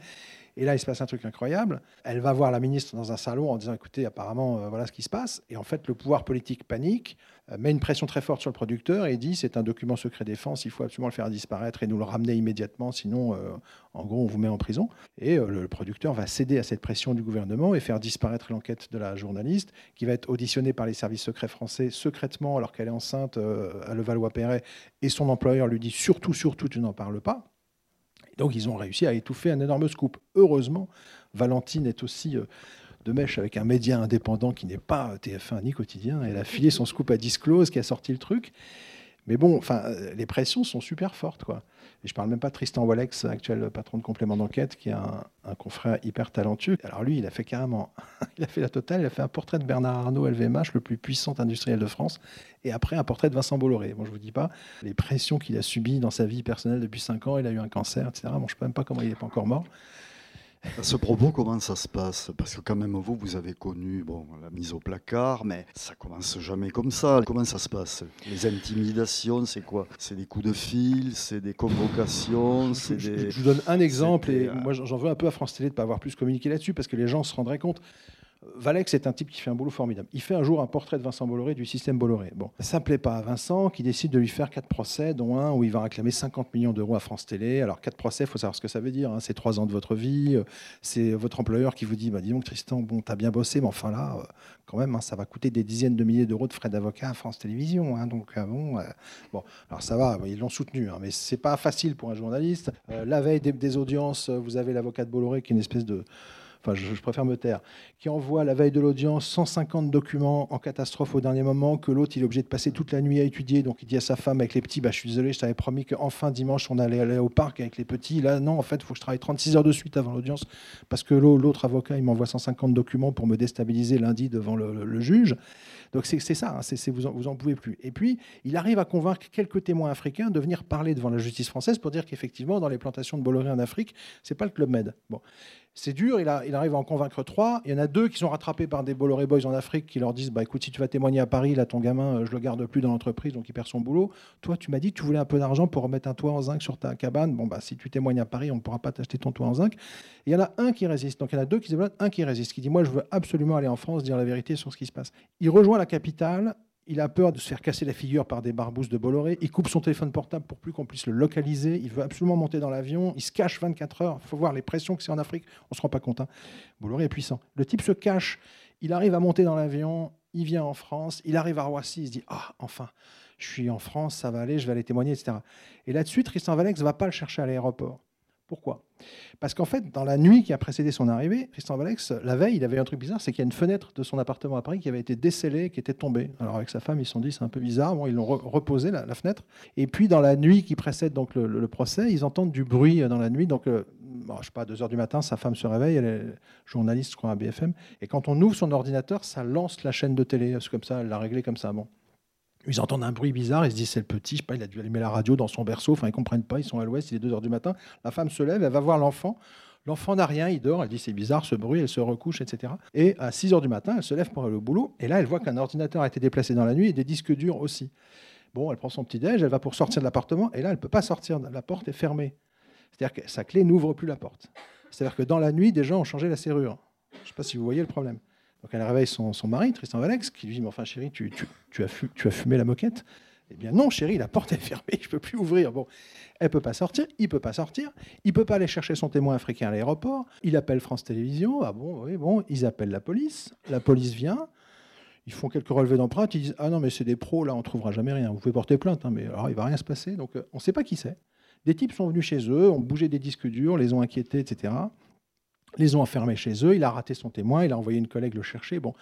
Et là, il se passe un truc incroyable. Elle va voir la ministre dans un salon en disant écoutez, apparemment, euh, voilà ce qui se passe. Et en fait, le pouvoir politique panique, euh, met une pression très forte sur le producteur et dit c'est un document secret défense, il faut absolument le faire disparaître et nous le ramener immédiatement, sinon, euh, en gros, on vous met en prison. Et le, producteur va céder à cette pression du gouvernement et faire disparaître l'enquête de la journaliste, qui va être auditionnée par les services secrets français secrètement alors qu'elle est enceinte à Levallois-Perret. Et son employeur lui dit surtout, surtout, tu n'en parles pas. Donc ils ont réussi à étouffer un énorme scoop. Heureusement, Valentine est aussi euh, de mèche avec un média indépendant qui n'est pas TF1 ni quotidien. Elle a filé son scoop à Disclose qui a sorti le truc. Mais bon, enfin, les pressions sont super fortes, quoi. Et je parle même pas de Tristan Wallex, actuel patron de complément d'enquête, qui est un, confrère hyper talentueux. Alors lui, il a fait carrément, il a fait la totale, il a fait un portrait de Bernard Arnault, LVMH, le plus puissant industriel de France, et après un portrait de Vincent Bolloré. Bon, je vous dis pas les pressions qu'il a subies dans sa vie personnelle depuis 5 ans, il a eu un cancer, etc. Bon, je sais même pas comment il n'est pas encore mort. À ce propos, comment ça se passe? Parce que quand même, vous, vous avez connu bon, la mise au placard, mais ça commence jamais comme ça. Comment ça se passe? Les intimidations, c'est quoi? C'est des coups de fil, c'est des convocations, c'est des... Je vous donne un exemple, et moi j'en veux un peu à France Télé de ne pas avoir plus communiqué là-dessus, parce que les gens se rendraient compte. Valex est un type qui fait un boulot formidable. Il fait un jour un portrait de Vincent Bolloré du système Bolloré. Bon, ça ne plaît pas à Vincent, qui décide de lui faire quatre procès, dont un où il va réclamer 50 millions d'euros à France Télé. Alors, quatre procès, il faut savoir ce que ça veut dire. Hein. C'est trois ans de votre vie. Euh, c'est votre employeur qui vous dit bah, Dis donc, Tristan, bon, t'as bien bossé, mais enfin là, euh, quand même, hein, ça va coûter des dizaines de milliers d'euros de frais d'avocat à France Télévisions. Hein. donc, euh, bon, alors ça va, ils l'ont soutenu, mais c'est pas facile pour un journaliste. la veille des, des audiences, vous avez l'avocat de Bolloré qui est une espèce de je, préfère me taire, qui envoie la veille de l'audience 150 documents en catastrophe au dernier moment, que l'autre il est obligé de passer toute la nuit à étudier, donc il dit à sa femme avec les petits, bah, je suis désolé, je t'avais promis qu'enfin dimanche on allait aller au parc avec les petits, là non, en fait il faut que je travaille 36 heures de suite avant l'audience, parce que l'autre avocat il m'envoie 150 documents pour me déstabiliser lundi devant le, juge. Donc c'est ça, hein, vous, en, vous en pouvez plus. Et puis, il arrive à convaincre quelques témoins africains de venir parler devant la justice française pour dire qu'effectivement, dans les plantations de Bolloré en Afrique, c'est pas le Club Med. Bon. C'est dur, il, arrive à en convaincre trois. Il y en a deux qui sont rattrapés par des Bolloré Boys en Afrique qui leur disent bah, écoute, si tu vas témoigner à Paris, là, ton gamin, euh, je le garde plus dans l'entreprise, donc il perd son boulot. Toi, tu m'as dit tu voulais un peu d'argent pour remettre un toit en zinc sur ta cabane. Bon, bah, si tu témoignes à Paris, on ne pourra pas t'acheter ton toit en zinc. il y en a un qui résiste. Donc il y en a deux qui se un qui résiste, qui dit moi, je veux absolument aller en France, dire la vérité sur ce qui se passe. Il rejoint la capitale il a peur de se faire casser la figure par des barbousses de Bolloré. Il coupe son téléphone portable pour plus qu'on puisse le localiser. Il veut absolument monter dans l'avion. Il se cache 24 heures. Il faut voir les pressions que c'est en Afrique. On ne se rend pas compte. Hein. Bolloré est puissant. Le type se cache. Il arrive à monter dans l'avion. Il vient en France. Il arrive à Roissy. Il se dit Ah, enfin, je suis en France, ça va aller, je vais aller témoigner, etc. Et là-dessus, Tristan Valex ne va pas le chercher à l'aéroport. Pourquoi? Parce qu'en fait, dans la nuit qui a précédé son arrivée, Tristan Valex, la veille, il avait un truc bizarre, c'est qu'il y a une fenêtre de son appartement à Paris qui avait été décellée, qui était tombée. Alors avec sa femme, ils se sont dit c'est un peu bizarre. Bon, ils l'ont reposé la, fenêtre. Et puis dans la nuit qui précède donc le, procès, ils entendent du bruit dans la nuit. Donc, euh, je sais pas, 2 heures du matin, sa femme se réveille, elle est journaliste, je crois, à BFM. Et quand on ouvre son ordinateur, ça lance la chaîne de télé. C'est comme ça, elle l'a réglé comme ça. Bon. Ils entendent un bruit bizarre, ils se disent c'est le petit, je sais pas, il a dû allumer la radio dans son berceau, enfin ils comprennent pas, ils sont à l'ouest, il est 2h du matin. La femme se lève, elle va voir l'enfant. L'enfant n'a rien, il dort, elle dit c'est bizarre ce bruit, elle se recouche, etc. Et à 6 h du matin, elle se lève pour aller au boulot, et là elle voit qu'un ordinateur a été déplacé dans la nuit et des disques durs aussi. Bon, elle prend son petit déj, elle va pour sortir de l'appartement, et là elle ne peut pas sortir, la porte est fermée. C'est-à-dire que sa clé n'ouvre plus la porte. C'est-à-dire que dans la nuit, des gens ont changé la serrure. Je ne sais pas si vous voyez le problème. Donc elle réveille son, mari, Tristan Valex, qui lui dit Mais enfin, chérie, tu, as, tu as fumé la moquette? Eh bien non, chérie, la porte est fermée, je ne peux plus ouvrir. Bon, elle peut pas sortir, il peut pas sortir, il peut pas aller chercher son témoin africain à l'aéroport. Il appelle France Télévisions. Ah bon, oui, bon, ils appellent la police. La police vient. Ils font quelques relevés d'empreintes. Ils disent ah non mais c'est des pros là, on trouvera jamais rien. Vous pouvez porter plainte, hein, mais alors il va rien se passer. Donc euh, on ne sait pas qui c'est. Des types sont venus chez eux, ont bougé des disques durs, les ont inquiétés, etc. Les ont enfermés chez eux. Il a raté son témoin. Il a envoyé une collègue le chercher. Bon.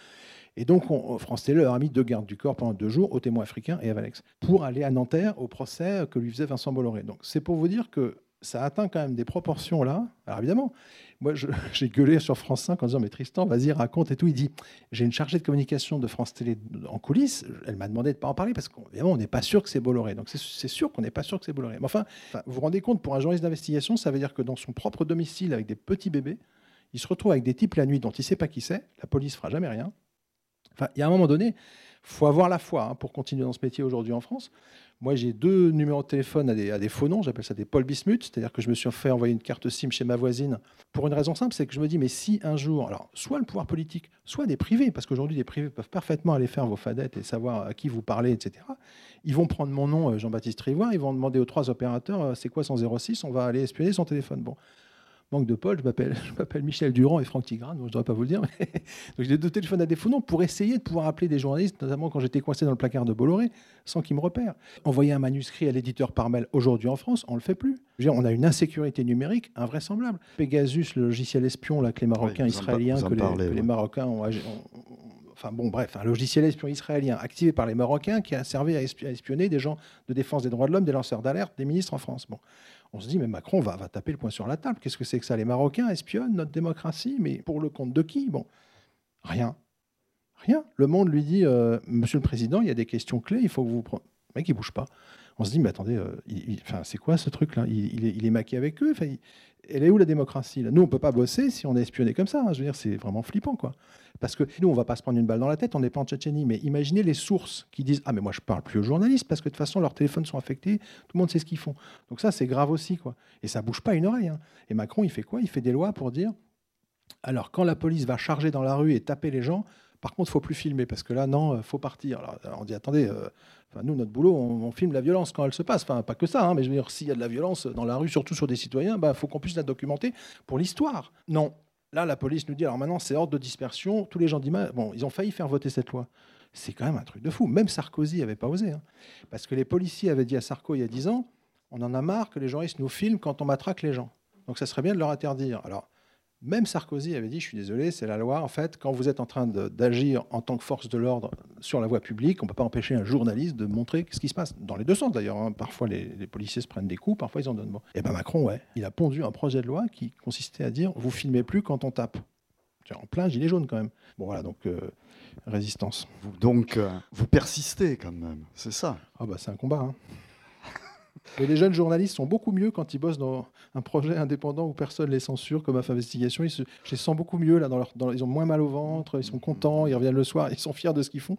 Et donc, on, France Télé a mis deux gardes du corps pendant deux jours au témoin africain et à Valex pour aller à Nanterre au procès que lui faisait Vincent Bolloré. Donc, c'est pour vous dire que ça atteint quand même des proportions là. Alors évidemment, moi j'ai gueulé sur France 5 en disant mais Tristan, vas-y raconte et tout. Il dit j'ai une chargée de communication de France Télé en coulisses. Elle m'a demandé de pas en parler parce qu'évidemment on n'est pas sûr que c'est Bolloré. Donc c'est sûr qu'on n'est pas sûr que c'est Bolloré. Mais enfin, vous vous rendez compte pour un journaliste d'investigation, ça veut dire que dans son propre domicile avec des petits bébés, il se retrouve avec des types la nuit dont il ne sait pas qui c'est. La police fera jamais rien. Enfin, il y a un moment donné, faut avoir la foi hein, pour continuer dans ce métier aujourd'hui en France. Moi, j'ai deux numéros de téléphone à des, faux noms, j'appelle ça des Paul Bismuth, c'est-à-dire que je me suis fait envoyer une carte SIM chez ma voisine pour une raison simple, c'est que je me dis, mais si un jour, alors soit le pouvoir politique, soit des privés, parce qu'aujourd'hui, des privés peuvent parfaitement aller faire vos fadettes et savoir à qui vous parlez, etc. Ils vont prendre mon nom, euh, Jean-Baptiste Rivoire, ils vont demander aux trois opérateurs, euh, c'est quoi son 06, on va aller espionner son téléphone. Bon, manque de Paul, je m'appelle, je m'appelle Michel Durand et Franck Tigrane, je ne devrais pas vous le dire. Mais... Donc j'ai deux téléphones à défaut non, pour essayer de pouvoir appeler des journalistes, notamment quand j'étais coincé dans le placard de Bolloré, sans qu'ils me repèrent. Envoyer un manuscrit à l'éditeur par mail aujourd'hui en France, on ne le fait plus. on a une insécurité numérique invraisemblable. Pegasus, le logiciel espion là, que les Marocains israéliens, que les, Marocains ont, enfin bon, bref, un logiciel espion israélien activé par les Marocains qui a servi à espionner des gens de défense des droits de l'homme, des lanceurs d'alerte, des ministres en France. Bon, on se dit, mais Macron va, taper le poing sur la table. Qu'est-ce que c'est que ça? Les Marocains espionnent notre démocratie, mais pour le compte de qui? Bon, rien. Rien. Le monde lui dit, euh, Monsieur le Président, il y a des questions clés, il faut que vous... Le mec, il bouge pas. On se dit, mais attendez, euh, c'est quoi ce truc-là? Il, est, il, maqué avec eux elle est où la démocratie là? Nous, on peut pas bosser si on est espionné comme ça. Hein. Je veux dire, c'est vraiment flippant, quoi. Parce que nous, on va pas se prendre une balle dans la tête, on n'est pas en Tchétchénie. Mais imaginez les sources qui disent Ah, mais moi, je parle plus aux journalistes parce que de toute façon, leurs téléphones sont affectés, tout le monde sait ce qu'ils font. Donc, ça, c'est grave aussi, quoi. Et ça bouge pas une oreille. Hein. Et Macron, il fait quoi? Il fait des lois pour dire Alors, quand la police va charger dans la rue et taper les gens, par contre, faut plus filmer parce que là, non, il faut partir. Alors, on dit attendez, euh, nous, notre boulot, on, filme la violence quand elle se passe. Enfin, pas que ça, hein, mais je veux dire, s'il y a de la violence dans la rue, surtout sur des citoyens, il bah, faut qu'on puisse la documenter pour l'histoire. Non. Là, la police nous dit, alors maintenant, c'est ordre de dispersion. Tous les gens disent, bon, ils ont failli faire voter cette loi. C'est quand même un truc de fou. Même Sarkozy n'avait pas osé. Hein. parce que les policiers avaient dit à Sarko il y a 10 ans, on en a marre que les journalistes nous filment quand on matraque les gens. Donc ça serait bien de leur interdire. Alors, même Sarkozy avait dit, je suis désolé, c'est la loi. En fait, quand vous êtes en train d'agir en tant que force de l'ordre sur la voie publique, on ne peut pas empêcher un journaliste de montrer ce qui se passe. Dans les deux sens d'ailleurs. Hein. Parfois, les, policiers se prennent des coups, parfois ils en donnent. Bon. Et eh bien Macron, ouais, il a pondu un projet de loi qui consistait à dire, vous filmez plus quand on tape. En plein gilet jaune quand même. Bon voilà, donc euh, résistance. Vous, donc, euh, vous persistez quand même, c'est ça Ah bah c'est un combat. Hein. Et les jeunes journalistes sont beaucoup mieux quand ils bossent dans un projet indépendant où personne les censure, comme AF Investigation. Ils se, je les sens beaucoup mieux là. Ils ont moins mal au ventre, ils sont contents, ils reviennent le soir, ils sont fiers de ce qu'ils font.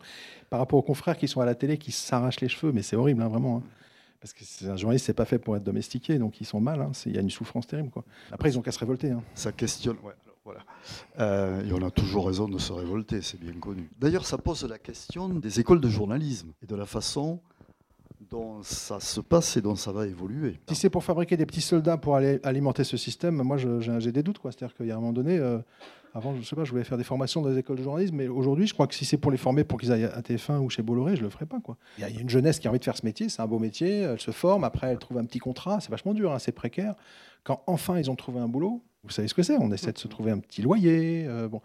Par rapport aux confrères qui sont à la télé, qui s'arrachent les cheveux, mais c'est horrible, hein, vraiment. Hein. Parce que un journaliste, c'est pas fait pour être domestiqué, donc ils sont mal. Hein. Il y a une souffrance terrible. Après, ils ont qu'à se révolter. Ça questionne. Voilà. Euh, et on a toujours raison de se révolter, c'est bien connu. D'ailleurs, ça pose la question des écoles de journalisme et de la façon dont ça se passe et dont ça va évoluer. Si c'est pour fabriquer des petits soldats pour aller alimenter ce système, moi j'ai des doutes. C'est-à-dire qu'il y a un moment donné, euh, avant, je sais pas, je voulais faire des formations dans les écoles de journalisme, mais aujourd'hui, je crois que si c'est pour les former pour qu'ils aillent à TF1 ou chez Bolloré, je le ferai pas. Il y a une jeunesse qui a envie de faire ce métier, c'est un beau métier, elle se forme, après elle trouve un petit contrat, c'est vachement dur, hein, c'est précaire. Quand enfin ils ont trouvé un boulot, vous savez ce que c'est, on essaie de se trouver un petit loyer. Euh, bon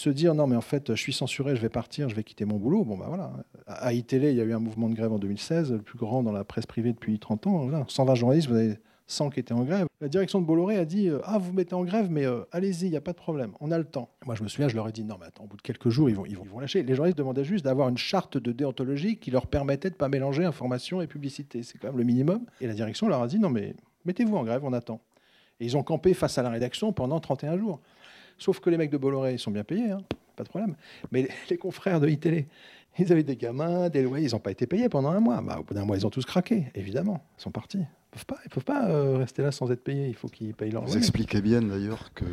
se dire non mais en fait je suis censuré, je vais partir, je vais quitter mon boulot. Bon bah voilà. À iTélé, il y a eu un mouvement de grève en 2016, le plus grand dans la presse privée depuis 30 ans. Voilà. 120 journalistes, vous avez 100 qui étaient en grève. La direction de Bolloré a dit ah vous mettez en grève mais euh, allez-y, il n'y a pas de problème, on a le temps. Moi je me souviens, je leur ai dit non mais attends, au bout de quelques jours ils vont ils vont, ils vont lâcher. Les journalistes demandaient juste d'avoir une charte de déontologie qui leur permettait de pas mélanger information et publicité. C'est quand même le minimum. Et la direction leur a dit non mais mettez-vous en grève, on attend. Et ils ont campé face à la rédaction pendant 31 jours. Sauf que les mecs de Bolloré, ils sont bien payés. Hein pas de problème. Mais les, confrères de iTélé, ils avaient des gamins, des loyers, ils n'ont pas été payés pendant un mois. Bah, au bout d'un mois, ils ont tous craqué, évidemment. Ils sont partis. Ils ne peuvent pas, ils peuvent pas euh, rester là sans être payés. Il faut qu'ils payent leur Vous expliquez bien d'ailleurs que,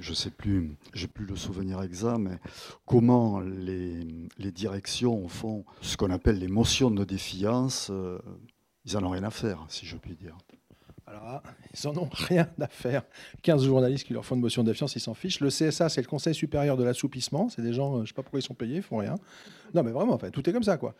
je ne sais plus, j'ai plus le souvenir exact, mais comment les, les directions font ce qu'on appelle les motions de défiance. Euh, ils n'en ont rien à faire, si je puis dire. Alors ils n'en ont rien à faire. 15 journalistes qui leur font une motion de défiance, ils s'en fichent. Le CSA, c'est le Conseil supérieur de l'assoupissement. C'est des gens, euh, je ne sais pas pourquoi ils sont payés, ils font rien. Non, mais vraiment, tout est comme ça, quoi.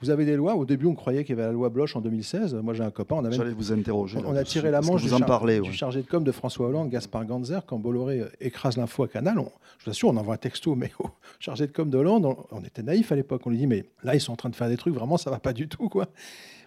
Vous avez des lois. Au début, on croyait qu'il y avait la loi Bloch en 2016. Moi, j'ai un copain. On J'allais vous interroger. On, a tiré la manche du, en chargé de com de François Hollande, Gaspard Ganzer, quand Bolloré euh, écrase l'info à Canal. je vous assure, on envoie un texto, mais au chargé de com de Hollande, on, on était naïf à l'époque. On lui dit, mais là, ils sont en train de faire des trucs, vraiment, ça va pas du tout, quoi.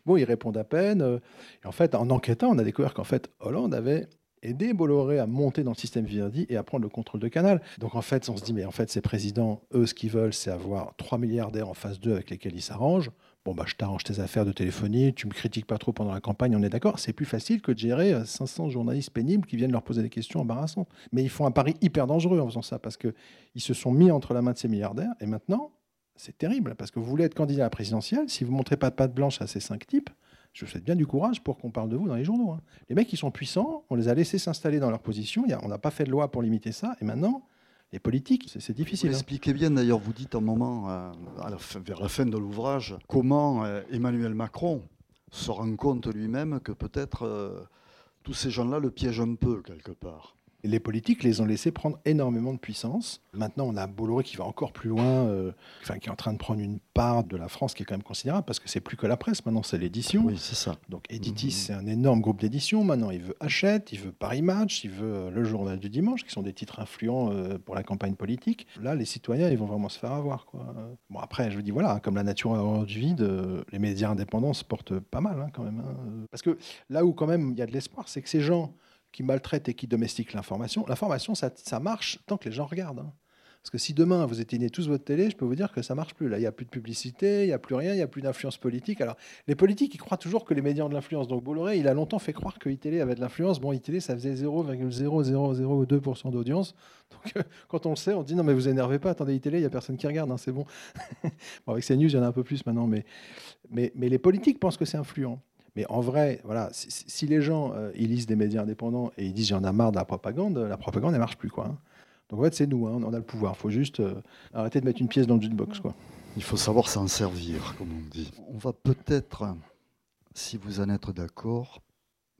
Bon, ils répondent à peine. Euh, et en fait, en enquêtant, on a découvert qu'en fait, Hollande avait aidé Bolloré à monter dans le système Vivendi et à prendre le contrôle de Canal. Donc en fait, on se dit, mais en fait, ces présidents, eux, ce qu'ils veulent, c'est avoir trois milliardaires en phase 2 avec lesquels ils s'arrangent. Bon, bah, je t'arrange tes affaires de téléphonie, tu me critiques pas trop pendant la campagne, on est d'accord. C'est plus facile que de gérer 500 euh, journalistes pénibles qui viennent leur poser des questions embarrassantes. Mais ils font un pari hyper dangereux en faisant ça parce qu'ils se sont mis entre la main de ces milliardaires et maintenant, c'est terrible, parce que vous voulez être candidat à la présidentielle, si vous ne montrez pas de patte blanche à ces cinq types, je vous souhaite bien du courage pour qu'on parle de vous dans les journaux. Hein. Les mecs, ils sont puissants, on les a laissés s'installer dans leur position, on n'a pas fait de loi pour limiter ça, et maintenant, les politiques, c'est difficile. Vous hein. expliquez bien, d'ailleurs, vous dites un moment, euh, vers la fin de l'ouvrage, comment euh, Emmanuel Macron se rend compte lui-même que peut-être euh, tous ces gens-là le piègent un peu, quelque part. Les politiques les ont laissés prendre énormément de puissance. Maintenant, on a Bolloré qui va encore plus loin, euh, enfin, qui est en train de prendre une part de la France qui est quand même considérable, parce que c'est plus que la presse, maintenant c'est l'édition. Oui, c'est ça. Donc Editis, mmh. c'est un énorme groupe d'édition. Maintenant, il veut Hachette, il veut Paris Match, il veut euh, Le Journal du Dimanche, qui sont des titres influents euh, pour la campagne politique. Là, les citoyens, ils vont vraiment se faire avoir. Quoi. Bon, après, je vous dis, voilà, comme la nature a horreur du vide, les médias indépendants se portent pas mal, hein, quand même. Hein. Parce que là où, quand même, il y a de l'espoir, c'est que ces gens qui maltraitent et qui domestiquent l'information, l'information, ça, marche tant que les gens regardent. Hein. Parce que si demain vous éteignez tous votre télé, je peux vous dire que ça marche plus. Là, il n'y a plus de publicité, il n'y a plus rien, il n'y a plus d'influence politique. Alors, les politiques, ils croient toujours que les médias ont de l'influence. Donc, Bolloré, il a longtemps fait croire que iTélé avait de l'influence. Bon, iTélé, ça faisait 0,0002% d'audience. Donc, euh, quand on le sait, on dit non, mais vous énervez pas, attendez, iTélé, il n'y a personne qui regarde, hein, c'est bon. bon. Avec CNews, il y en a un peu plus maintenant, mais, mais les politiques pensent que c'est influent. Mais en vrai, voilà, si, les gens euh, ils lisent des médias indépendants et ils disent j'en ai marre de la propagande, la propagande ne marche plus quoi. Hein. Donc en fait c'est nous, hein, on a le pouvoir. Il faut juste euh, arrêter de mettre une pièce dans le jukebox quoi. Il faut savoir s'en servir, comme on dit. On va peut-être, si vous en êtes d'accord,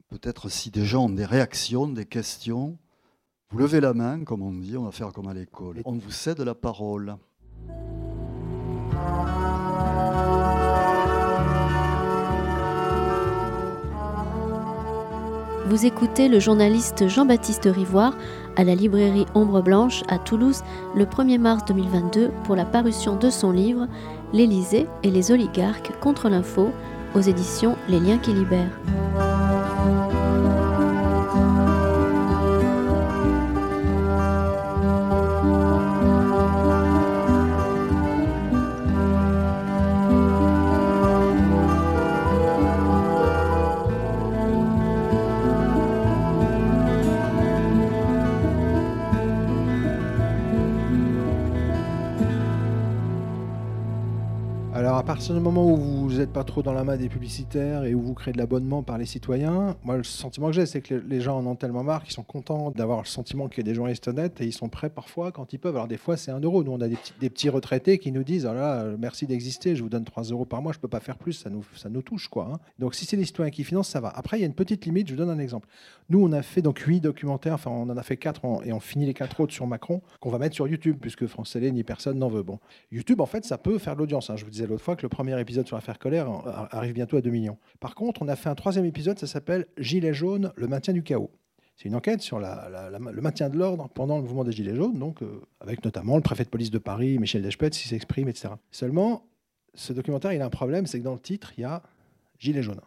peut-être si des gens ont des réactions, des questions, vous levez la main, comme on dit, on va faire comme à l'école. On vous cède la parole. Vous écoutez le journaliste Jean-Baptiste Rivoire à la librairie Ombre Blanche à Toulouse le 1er mars 2022 pour la parution de son livre L'Élysée et les oligarques contre l'info aux éditions Les Liens qui libèrent. Partir du moment où vous n'êtes pas trop dans la main des publicitaires et où vous créez de l'abonnement par les citoyens, moi, le sentiment que j'ai, c'est que les gens en ont tellement marre qu'ils sont contents d'avoir le sentiment qu'il y a des journalistes honnêtes et ils sont prêts parfois, quand ils peuvent. Alors, des fois, c'est un euro. Nous, on a des petits, des petits retraités qui nous disent oh là, merci d'exister, je vous donne 3 euros par mois, je ne peux pas faire plus, ça nous, ça nous touche. quoi. Hein. Donc, si c'est les citoyens qui financent, ça va. Après, il y a une petite limite, je vous donne un exemple. Nous, on a fait donc 8 documentaires, enfin, on en a fait 4 et on finit les 4 autres sur Macron, qu'on va mettre sur YouTube, puisque France Télé ni personne n'en veut. Bon, YouTube, en fait, ça peut faire de l'audience. Hein. Je vous disais l'autre fois que le premier épisode sur l'affaire Arrive bientôt à 2 millions. Par contre, on a fait un troisième épisode, ça s'appelle Gilets jaunes, le maintien du chaos. C'est une enquête sur le maintien de l'ordre pendant le mouvement des Gilets jaunes, donc euh, avec notamment le préfet de police de Paris, Michel Deschepette, qui s'exprime, etc. Seulement, ce documentaire, il a un problème, c'est que dans le titre, il y a Gilets jaunes.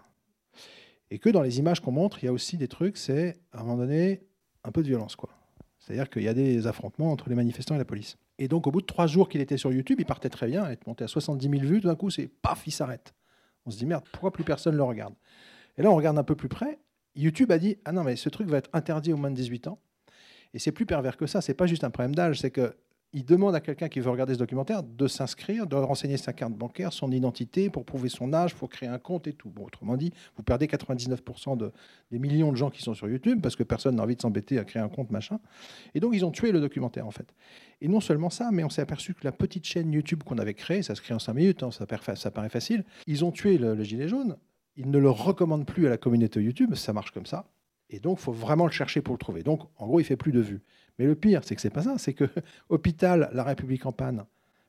Et que dans les images qu'on montre, il y a aussi des trucs, c'est à un moment donné un peu de violence, quoi. C'est-à-dire qu'il y a des affrontements entre les manifestants et la police. Et donc, au bout de trois jours qu'il était sur YouTube, il partait très bien, il est monté à 70 000 vues. Tout d'un coup, c'est paf, il s'arrête. On se dit merde, pourquoi plus personne le regarde? Et là, on regarde un peu plus près. YouTube a dit ah non, mais ce truc va être interdit aux moins de 18 ans. Et c'est plus pervers que ça. C'est pas juste un problème d'âge, c'est que il demande à quelqu'un qui veut regarder ce documentaire de s'inscrire, de renseigner sa carte bancaire, son identité pour prouver son âge, pour créer un compte et tout. Autrement dit, vous perdez 99% de, des millions de gens qui sont sur YouTube parce que personne n'a envie de s'embêter à créer un compte, machin. Et donc, ils ont tué le documentaire, en fait. Et non seulement ça, mais on s'est aperçu que la petite chaîne YouTube qu'on avait créée, ça se crée en 5 minutes, hein, ça, ça, paraît facile, ils ont tué le, le gilet jaune. Ils ne le recommandent plus à la communauté YouTube, ça marche comme ça. Et donc, il faut vraiment le chercher pour le trouver. Donc, en gros, il fait plus de vues. Mais le pire, c'est que c'est pas ça. C'est que Hôpital, La République en panne,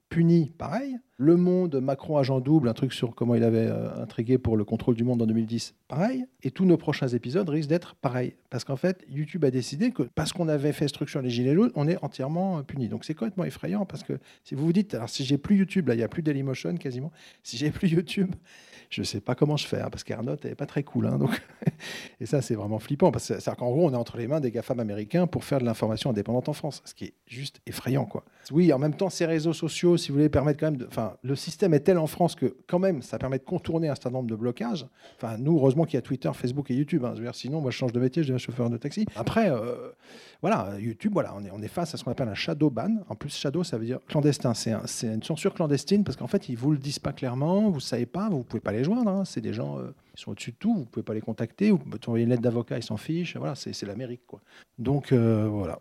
puni, pareil. Le Monde, Macron agent double, un truc sur comment il avait euh, intrigué pour le contrôle du monde en 2010, pareil. Et tous nos prochains épisodes risquent d'être pareils. Parce qu'en fait, YouTube a décidé que parce qu'on avait fait structure les Gilets jaunes, on est entièrement euh, puni. Donc c'est complètement effrayant parce que si vous vous dites, alors si j'ai plus YouTube, là, il n'y a plus Dailymotion quasiment, si j'ai plus YouTube, je ne sais pas comment je fais, hein, parce qu'Arnott n'est pas très cool. Hein, donc et ça, c'est vraiment flippant, parce que, qu'en gros, on est entre les mains des GAFAM américains pour faire de l'information indépendante en France, ce qui est juste effrayant. Quoi. Oui, en même temps, ces réseaux sociaux, si vous voulez, permettent quand même de... Enfin, le système est tel en France que, quand même, ça permet de contourner un certain nombre de blocages. Enfin, nous, heureusement qu'il y a Twitter, Facebook et YouTube. Hein. dire, sinon, moi, je change de métier, je deviens chauffeur de taxi. Après, euh, voilà, YouTube, voilà, on est, on est face à ce qu'on appelle un shadow ban. En plus, shadow, ça veut dire clandestin. C'est une censure clandestine, parce qu'en fait, ils vous le disent pas clairement, vous ne savez pas, vous ne pouvez pas les joindre. Hein. C'est des gens euh, qui sont au-dessus de tout, vous pouvez pas les contacter, vous pouvez envoyer une lettre d'avocat, ils s'en fichent. Voilà, c'est l'Amérique. quoi. Donc, euh, voilà.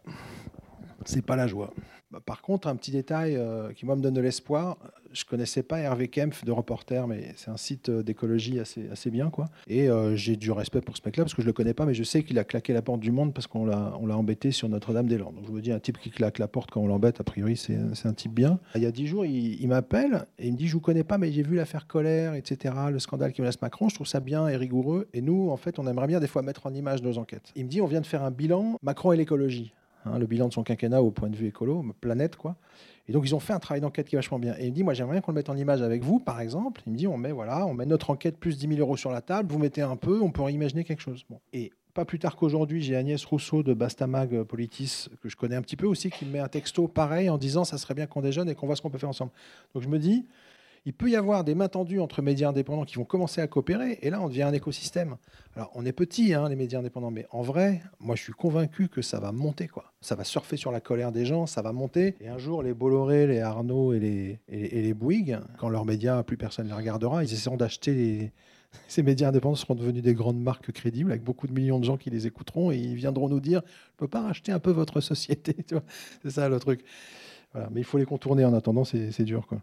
C'est pas la joie. Bah, par contre, un petit détail euh, qui, moi, me donne de l'espoir. Je connaissais pas Hervé Kempf de Reporter, mais c'est un site euh, d'écologie assez, assez bien. quoi. Et euh, j'ai du respect pour ce mec-là, parce que je le connais pas, mais je sais qu'il a claqué la porte du monde parce qu'on l'a, embêté sur Notre-Dame-des-Landes. Donc je me dis, un type qui claque la porte quand on l'embête, a priori, c'est, c'est un type bien. Il y a dix jours, il, il m'appelle et il me dit, je vous connais pas, mais j'ai vu l'affaire Colère, etc., le scandale qui menace Macron. Je trouve ça bien et rigoureux. Et nous, en fait, on aimerait bien des fois mettre en image nos enquêtes. Il me dit, on vient de faire un bilan Macron et l'écologie. Hein, le bilan de son quinquennat au point de vue écolo, planète, quoi. Et donc, ils ont fait un travail d'enquête qui est vachement bien. Et il me dit, moi, j'aimerais bien qu'on le mette en image avec vous, par exemple. Il me dit, on met, voilà, on met notre enquête plus 10 000 euros sur la table, vous mettez un peu, on pourrait imaginer quelque chose. Et pas plus tard qu'aujourd'hui, j'ai Agnès Rousseau de Bastamag Politis, que je connais un petit peu aussi, qui me met un texto pareil en disant, ça serait bien qu'on déjeune et qu'on voit ce qu'on peut faire ensemble. Donc, je me dis, il peut y avoir des mains tendues entre médias indépendants qui vont commencer à coopérer, et là, on devient un écosystème. Alors, on est petit, hein, les médias indépendants, mais en vrai, moi, je suis convaincu que ça va monter, quoi. Ça va surfer sur la colère des gens, ça va monter, et un jour, les Bolloré, les Arnaud et les, et les, Bouygues, quand leurs médias, plus personne ne les regardera, ils essaieront d'acheter. Ces médias indépendants seront devenus des grandes marques crédibles avec beaucoup de millions de gens qui les écouteront et ils viendront nous dire Je peux pas racheter un peu votre société. C'est ça le truc. Mais il faut les contourner en attendant, c'est dur. Quoi.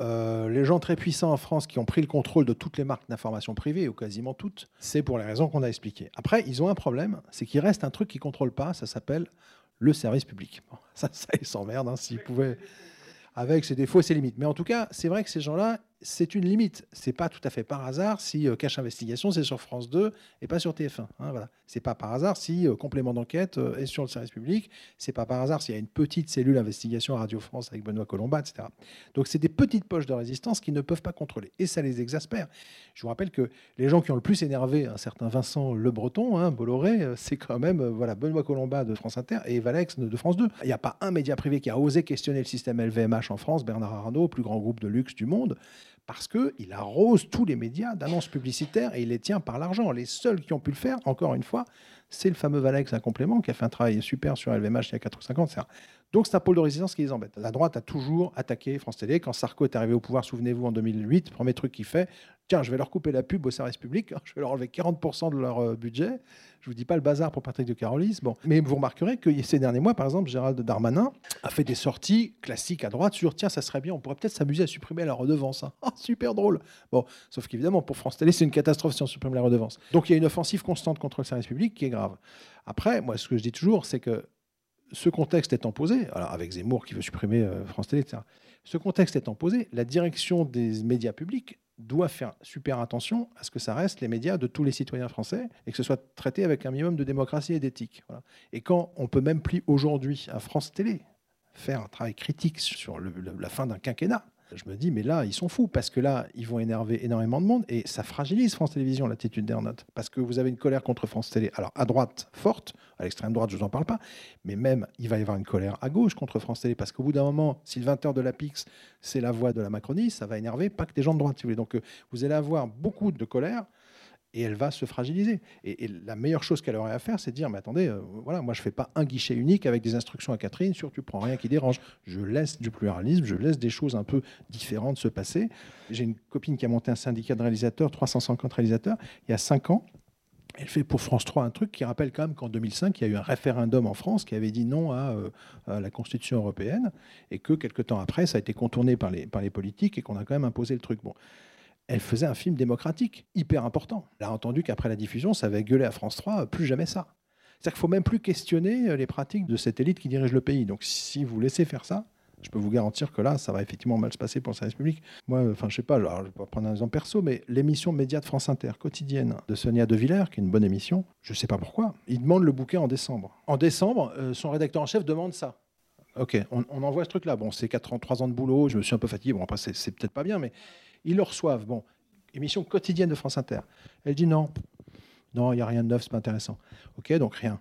Euh, les gens très puissants en France qui ont pris le contrôle de toutes les marques d'information privée, ou quasiment toutes, c'est pour les raisons qu'on a expliquées. Après, ils ont un problème, c'est qu'il reste un truc qu'ils ne contrôlent pas, ça s'appelle le service public. Ça, ça, ils s'emmerdent, hein, s'ils pouvaient avec ses défauts et ses limites. Mais en tout cas, c'est vrai que ces gens-là, c'est une limite. C'est pas tout à fait par hasard si euh, Cache Investigation c'est sur France 2 et pas sur TF1. Hein, voilà. C'est pas par hasard si euh, Complément d'enquête euh, est sur le service public. C'est pas par hasard s'il y a une petite cellule investigation à Radio France avec Benoît Colombat, etc. Donc c'est des petites poches de résistance qui ne peuvent pas contrôler et ça les exaspère. Je vous rappelle que les gens qui ont le plus énervé un certain Vincent Le Breton, hein, Bolloré, c'est quand même voilà Benoît Colombat de France Inter et Valex de France 2. Il n'y a pas un média privé qui a osé questionner le système LVMH en France, Bernard Arnault, plus grand groupe de luxe du monde parce qu'il arrose tous les médias d'annonces publicitaires et il les tient par l'argent. Les seuls qui ont pu le faire, encore une fois, c'est le fameux Valex, un complément, qui a fait un travail super sur LVMH il y a 4 ou 5 ans. Donc c'est un pôle de résistance qui les embête. La droite a toujours attaqué France Télé. Quand Sarko est arrivé au pouvoir, souvenez-vous, en 2008, premier truc qu'il fait, tiens, je vais leur couper la pub au service public, je vais leur enlever 40% de leur euh, budget. Je vous dis pas le bazar pour Patrick de Carolis. Bon. Mais vous remarquerez que ces derniers mois, par exemple, Gérald Darmanin a fait des sorties classiques à droite sur tiens, ça serait bien, on pourrait peut-être s'amuser à supprimer la redevance. hein. Ah, super drôle. Bon, sauf qu'évidemment, pour France Télé, c'est une catastrophe si on supprime la redevance. Donc il y a une offensive constante contre le service public qui est grave. Après, moi, ce que je dis toujours, c'est que ce contexte étant posé, avec Zemmour qui veut supprimer euh, France Télé, etc. Ce contexte étant posé, la direction des médias publics doit faire super attention à ce que ça reste les médias de tous les citoyens français et que ce soit traité avec un minimum de démocratie et d'éthique. Et quand on peut même plus aujourd'hui à France Télé faire un travail critique sur la fin d'un quinquennat, je me dis, mais là, ils sont fous, parce que là, ils vont énerver énormément de monde, et ça fragilise France Télévisions, l'attitude d'Ernot, parce que vous avez une colère contre France Télé. Alors, à droite, forte, à l'extrême droite, je vous en parle pas, mais même, il va y avoir une colère à gauche contre France Télé, parce qu'au bout d'un moment, si le 20h de la PIX, c'est la voix de la Macronie, ça va énerver pas que des gens de droite, si vous voulez. Donc, euh, vous allez avoir beaucoup de colère, et elle va se fragiliser. Et, la meilleure chose qu'elle aurait à faire, c'est de dire, mais attendez, euh, voilà, moi je fais pas un guichet unique avec des instructions à Catherine sur tu prends rien qui dérange. Je laisse du pluralisme, je laisse des choses un peu différentes se passer. J'ai une copine qui a monté un syndicat de réalisateurs, 350 réalisateurs, il y a 5 ans. Elle fait pour France 3 un truc qui rappelle quand même qu'en 2005, il y a eu un référendum en France qui avait dit non à, euh, la Constitution européenne et que quelques temps après, ça a été contourné par les, par les politiques et qu'on a quand même imposé le truc. Bon, elle faisait un film démocratique, hyper important. Elle a entendu qu'après la diffusion, ça avait gueulé à France 3, euh, plus jamais ça. C'est-à-dire qu'il ne faut même plus questionner euh, les pratiques de cette élite qui dirige le pays. Donc si vous laissez faire ça, je peux vous garantir que là, ça va effectivement mal se passer pour le service public. Moi, enfin, je sais pas, alors, je vais prendre un exemple perso, mais l'émission Média de France Inter, quotidienne, de Sonia De Villers, qui est une bonne émission, je sais pas pourquoi, il demande le bouquet en décembre. En décembre, euh, son rédacteur en chef demande ça. Ok, on, on envoie ce truc-là. Bon, c'est 4 ans, 3 ans de boulot, je me suis un peu fatigué. Bon, après, c'est peut-être pas bien, mais ils le reçoivent. Bon, émission quotidienne de France Inter. Elle dit non, non, il n'y a rien de neuf, c'est pas intéressant. Ok, donc rien.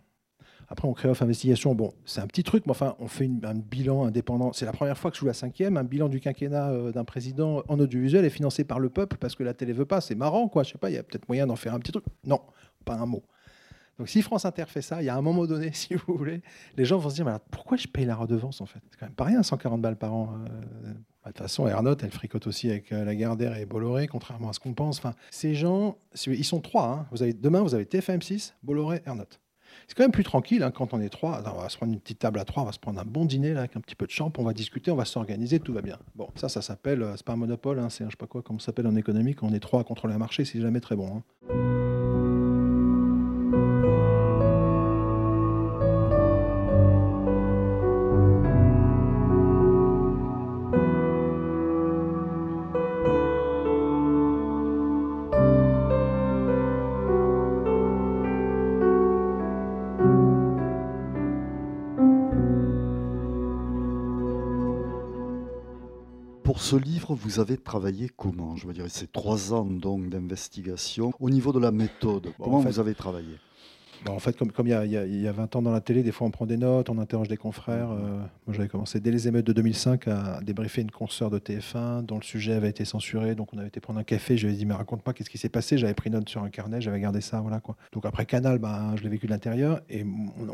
Après, on crée Off Investigation. Bon, c'est un petit truc, mais enfin, on fait un bilan indépendant. C'est la première fois que je joue la cinquième. Un bilan du quinquennat euh, d'un président en audiovisuel est financé par le peuple parce que la télé veut pas. C'est marrant, quoi. Je sais pas, il y a peut-être moyen d'en faire un petit truc. Non, pas un mot. Donc si France Inter fait ça, il y a un moment donné, si vous voulez, les gens vont se dire mais pourquoi je paye la redevance en fait? C'est quand même pas rien, 140 balles par an. Euh, de toute façon, Ernotte, elle fricote aussi avec euh, la Gardère et Bolloré, contrairement à ce qu'on pense. Ces gens, ils sont trois. Hein. Demain, vous avez TFM6, Bolloré, Ernotte. C'est quand même plus tranquille hein, quand on est trois. on va se prendre une petite table à trois, on va se prendre un bon dîner avec un petit peu de champ, on va discuter, on va s'organiser, tout va bien. Bon, ça, ça s'appelle, euh, c'est pas un monopole, hein, c'est je sais pas quoi, comment ça s'appelle en économie, quand on est trois à contrôler un marché, c'est jamais très bon. Vous avez travaillé comment Je veux dire, c'est trois ans donc d'investigation. Au niveau de la méthode, comment vous avez travaillé? Bah, en fait, comme, il, y a, il, y a, 20 ans dans la télé, des fois on prend des notes, on interroge des confrères. Euh, moi j'avais commencé dès les émeutes de 2005 à débriefer une consoeur de TF1 dont le sujet avait été censuré. Donc on avait été prendre un café, je lui ai dit mais raconte-moi qu'est-ce qui s'est passé? J'avais pris note sur un carnet, j'avais gardé ça. voilà quoi. Donc après Canal, bah, je l'ai vécu de l'intérieur et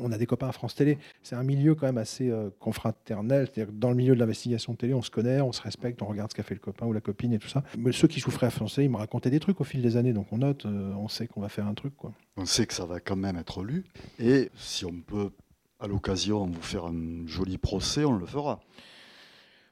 on, a des copains à France Télé. C'est un milieu quand même assez euh, confraternel. C'est-à-dire dans le milieu de l'investigation télé, on se connaît, on se respecte, on regarde ce qu'a fait le copain ou la copine et tout ça. Mais ceux qui souffraient à France Télé, ils me racontaient des trucs au fil des années. Donc on note, euh, on sait qu'on va faire un truc. Quoi. On sait que ça va quand même être lu. Et si on peut, à l'occasion, vous faire un joli procès, on le fera.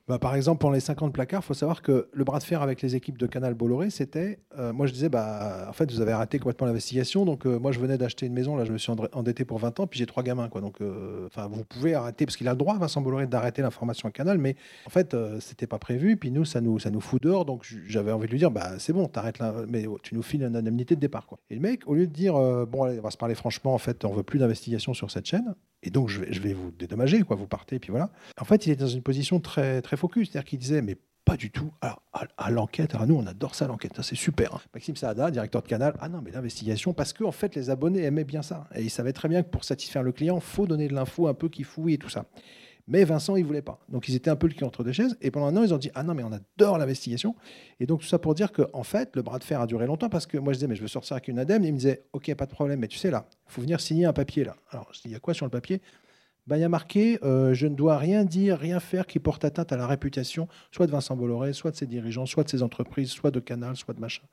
Bah, par exemple, pour les 50 placards, il faut savoir que le bras de fer avec les équipes de Canal Bolloré, c'était. Euh, moi, je disais, bah, en fait, vous avez arrêté complètement l'investigation. Donc, euh, moi, je venais d'acheter une maison. Là, je me suis endetté pour 20 ans. Puis, j'ai trois gamins. Quoi. Donc, euh, vous pouvez arrêter, parce qu'il a le droit, Vincent Bolloré, d'arrêter l'information à Canal. Mais en fait, c'était pas prévu. Puis, nous, ça nous, ça fout dehors. Donc, j'avais envie de lui dire, bah, c'est bon, t'arrêtes. Mais tu nous files une indemnité de départ. Quoi. Et le mec, au lieu de dire, bon, allez, on va se parler franchement, en fait, on veut plus d'investigation sur cette chaîne. Et donc, je vais, vous dédommager. Quoi. Vous partez. Puis voilà. En fait, il est dans une position très, très focus. C'est-à-dire qu'il disait, mais pas du tout. Alors, à, l'enquête, alors nous, on adore ça, l'enquête, c'est super. Hein. Maxime Saada, directeur de canal, ah non, mais l'investigation, parce qu'en en fait, les abonnés aimaient bien ça. Et ils savaient très bien que pour satisfaire le client, faut donner de l'info un peu qui fouille et tout ça. Mais Vincent, il voulait pas. Donc, ils étaient un peu le cul entre deux chaises. Et pendant un an, ils ont dit Ah non, mais on adore l'investigation. Et donc, tout ça pour dire qu'en en fait, le bras de fer a duré longtemps parce que moi, je disais Mais je veux sortir avec une ADEME. Et il me disait Ok, pas de problème, mais tu sais, là, il faut venir signer un papier là. Alors, Il y a quoi sur le papier? Ben, il y a marqué euh, Je ne dois rien dire, rien faire qui porte atteinte à la réputation, soit de Vincent Bolloré, soit de ses dirigeants, soit de ses entreprises, soit de Canal, soit de machin.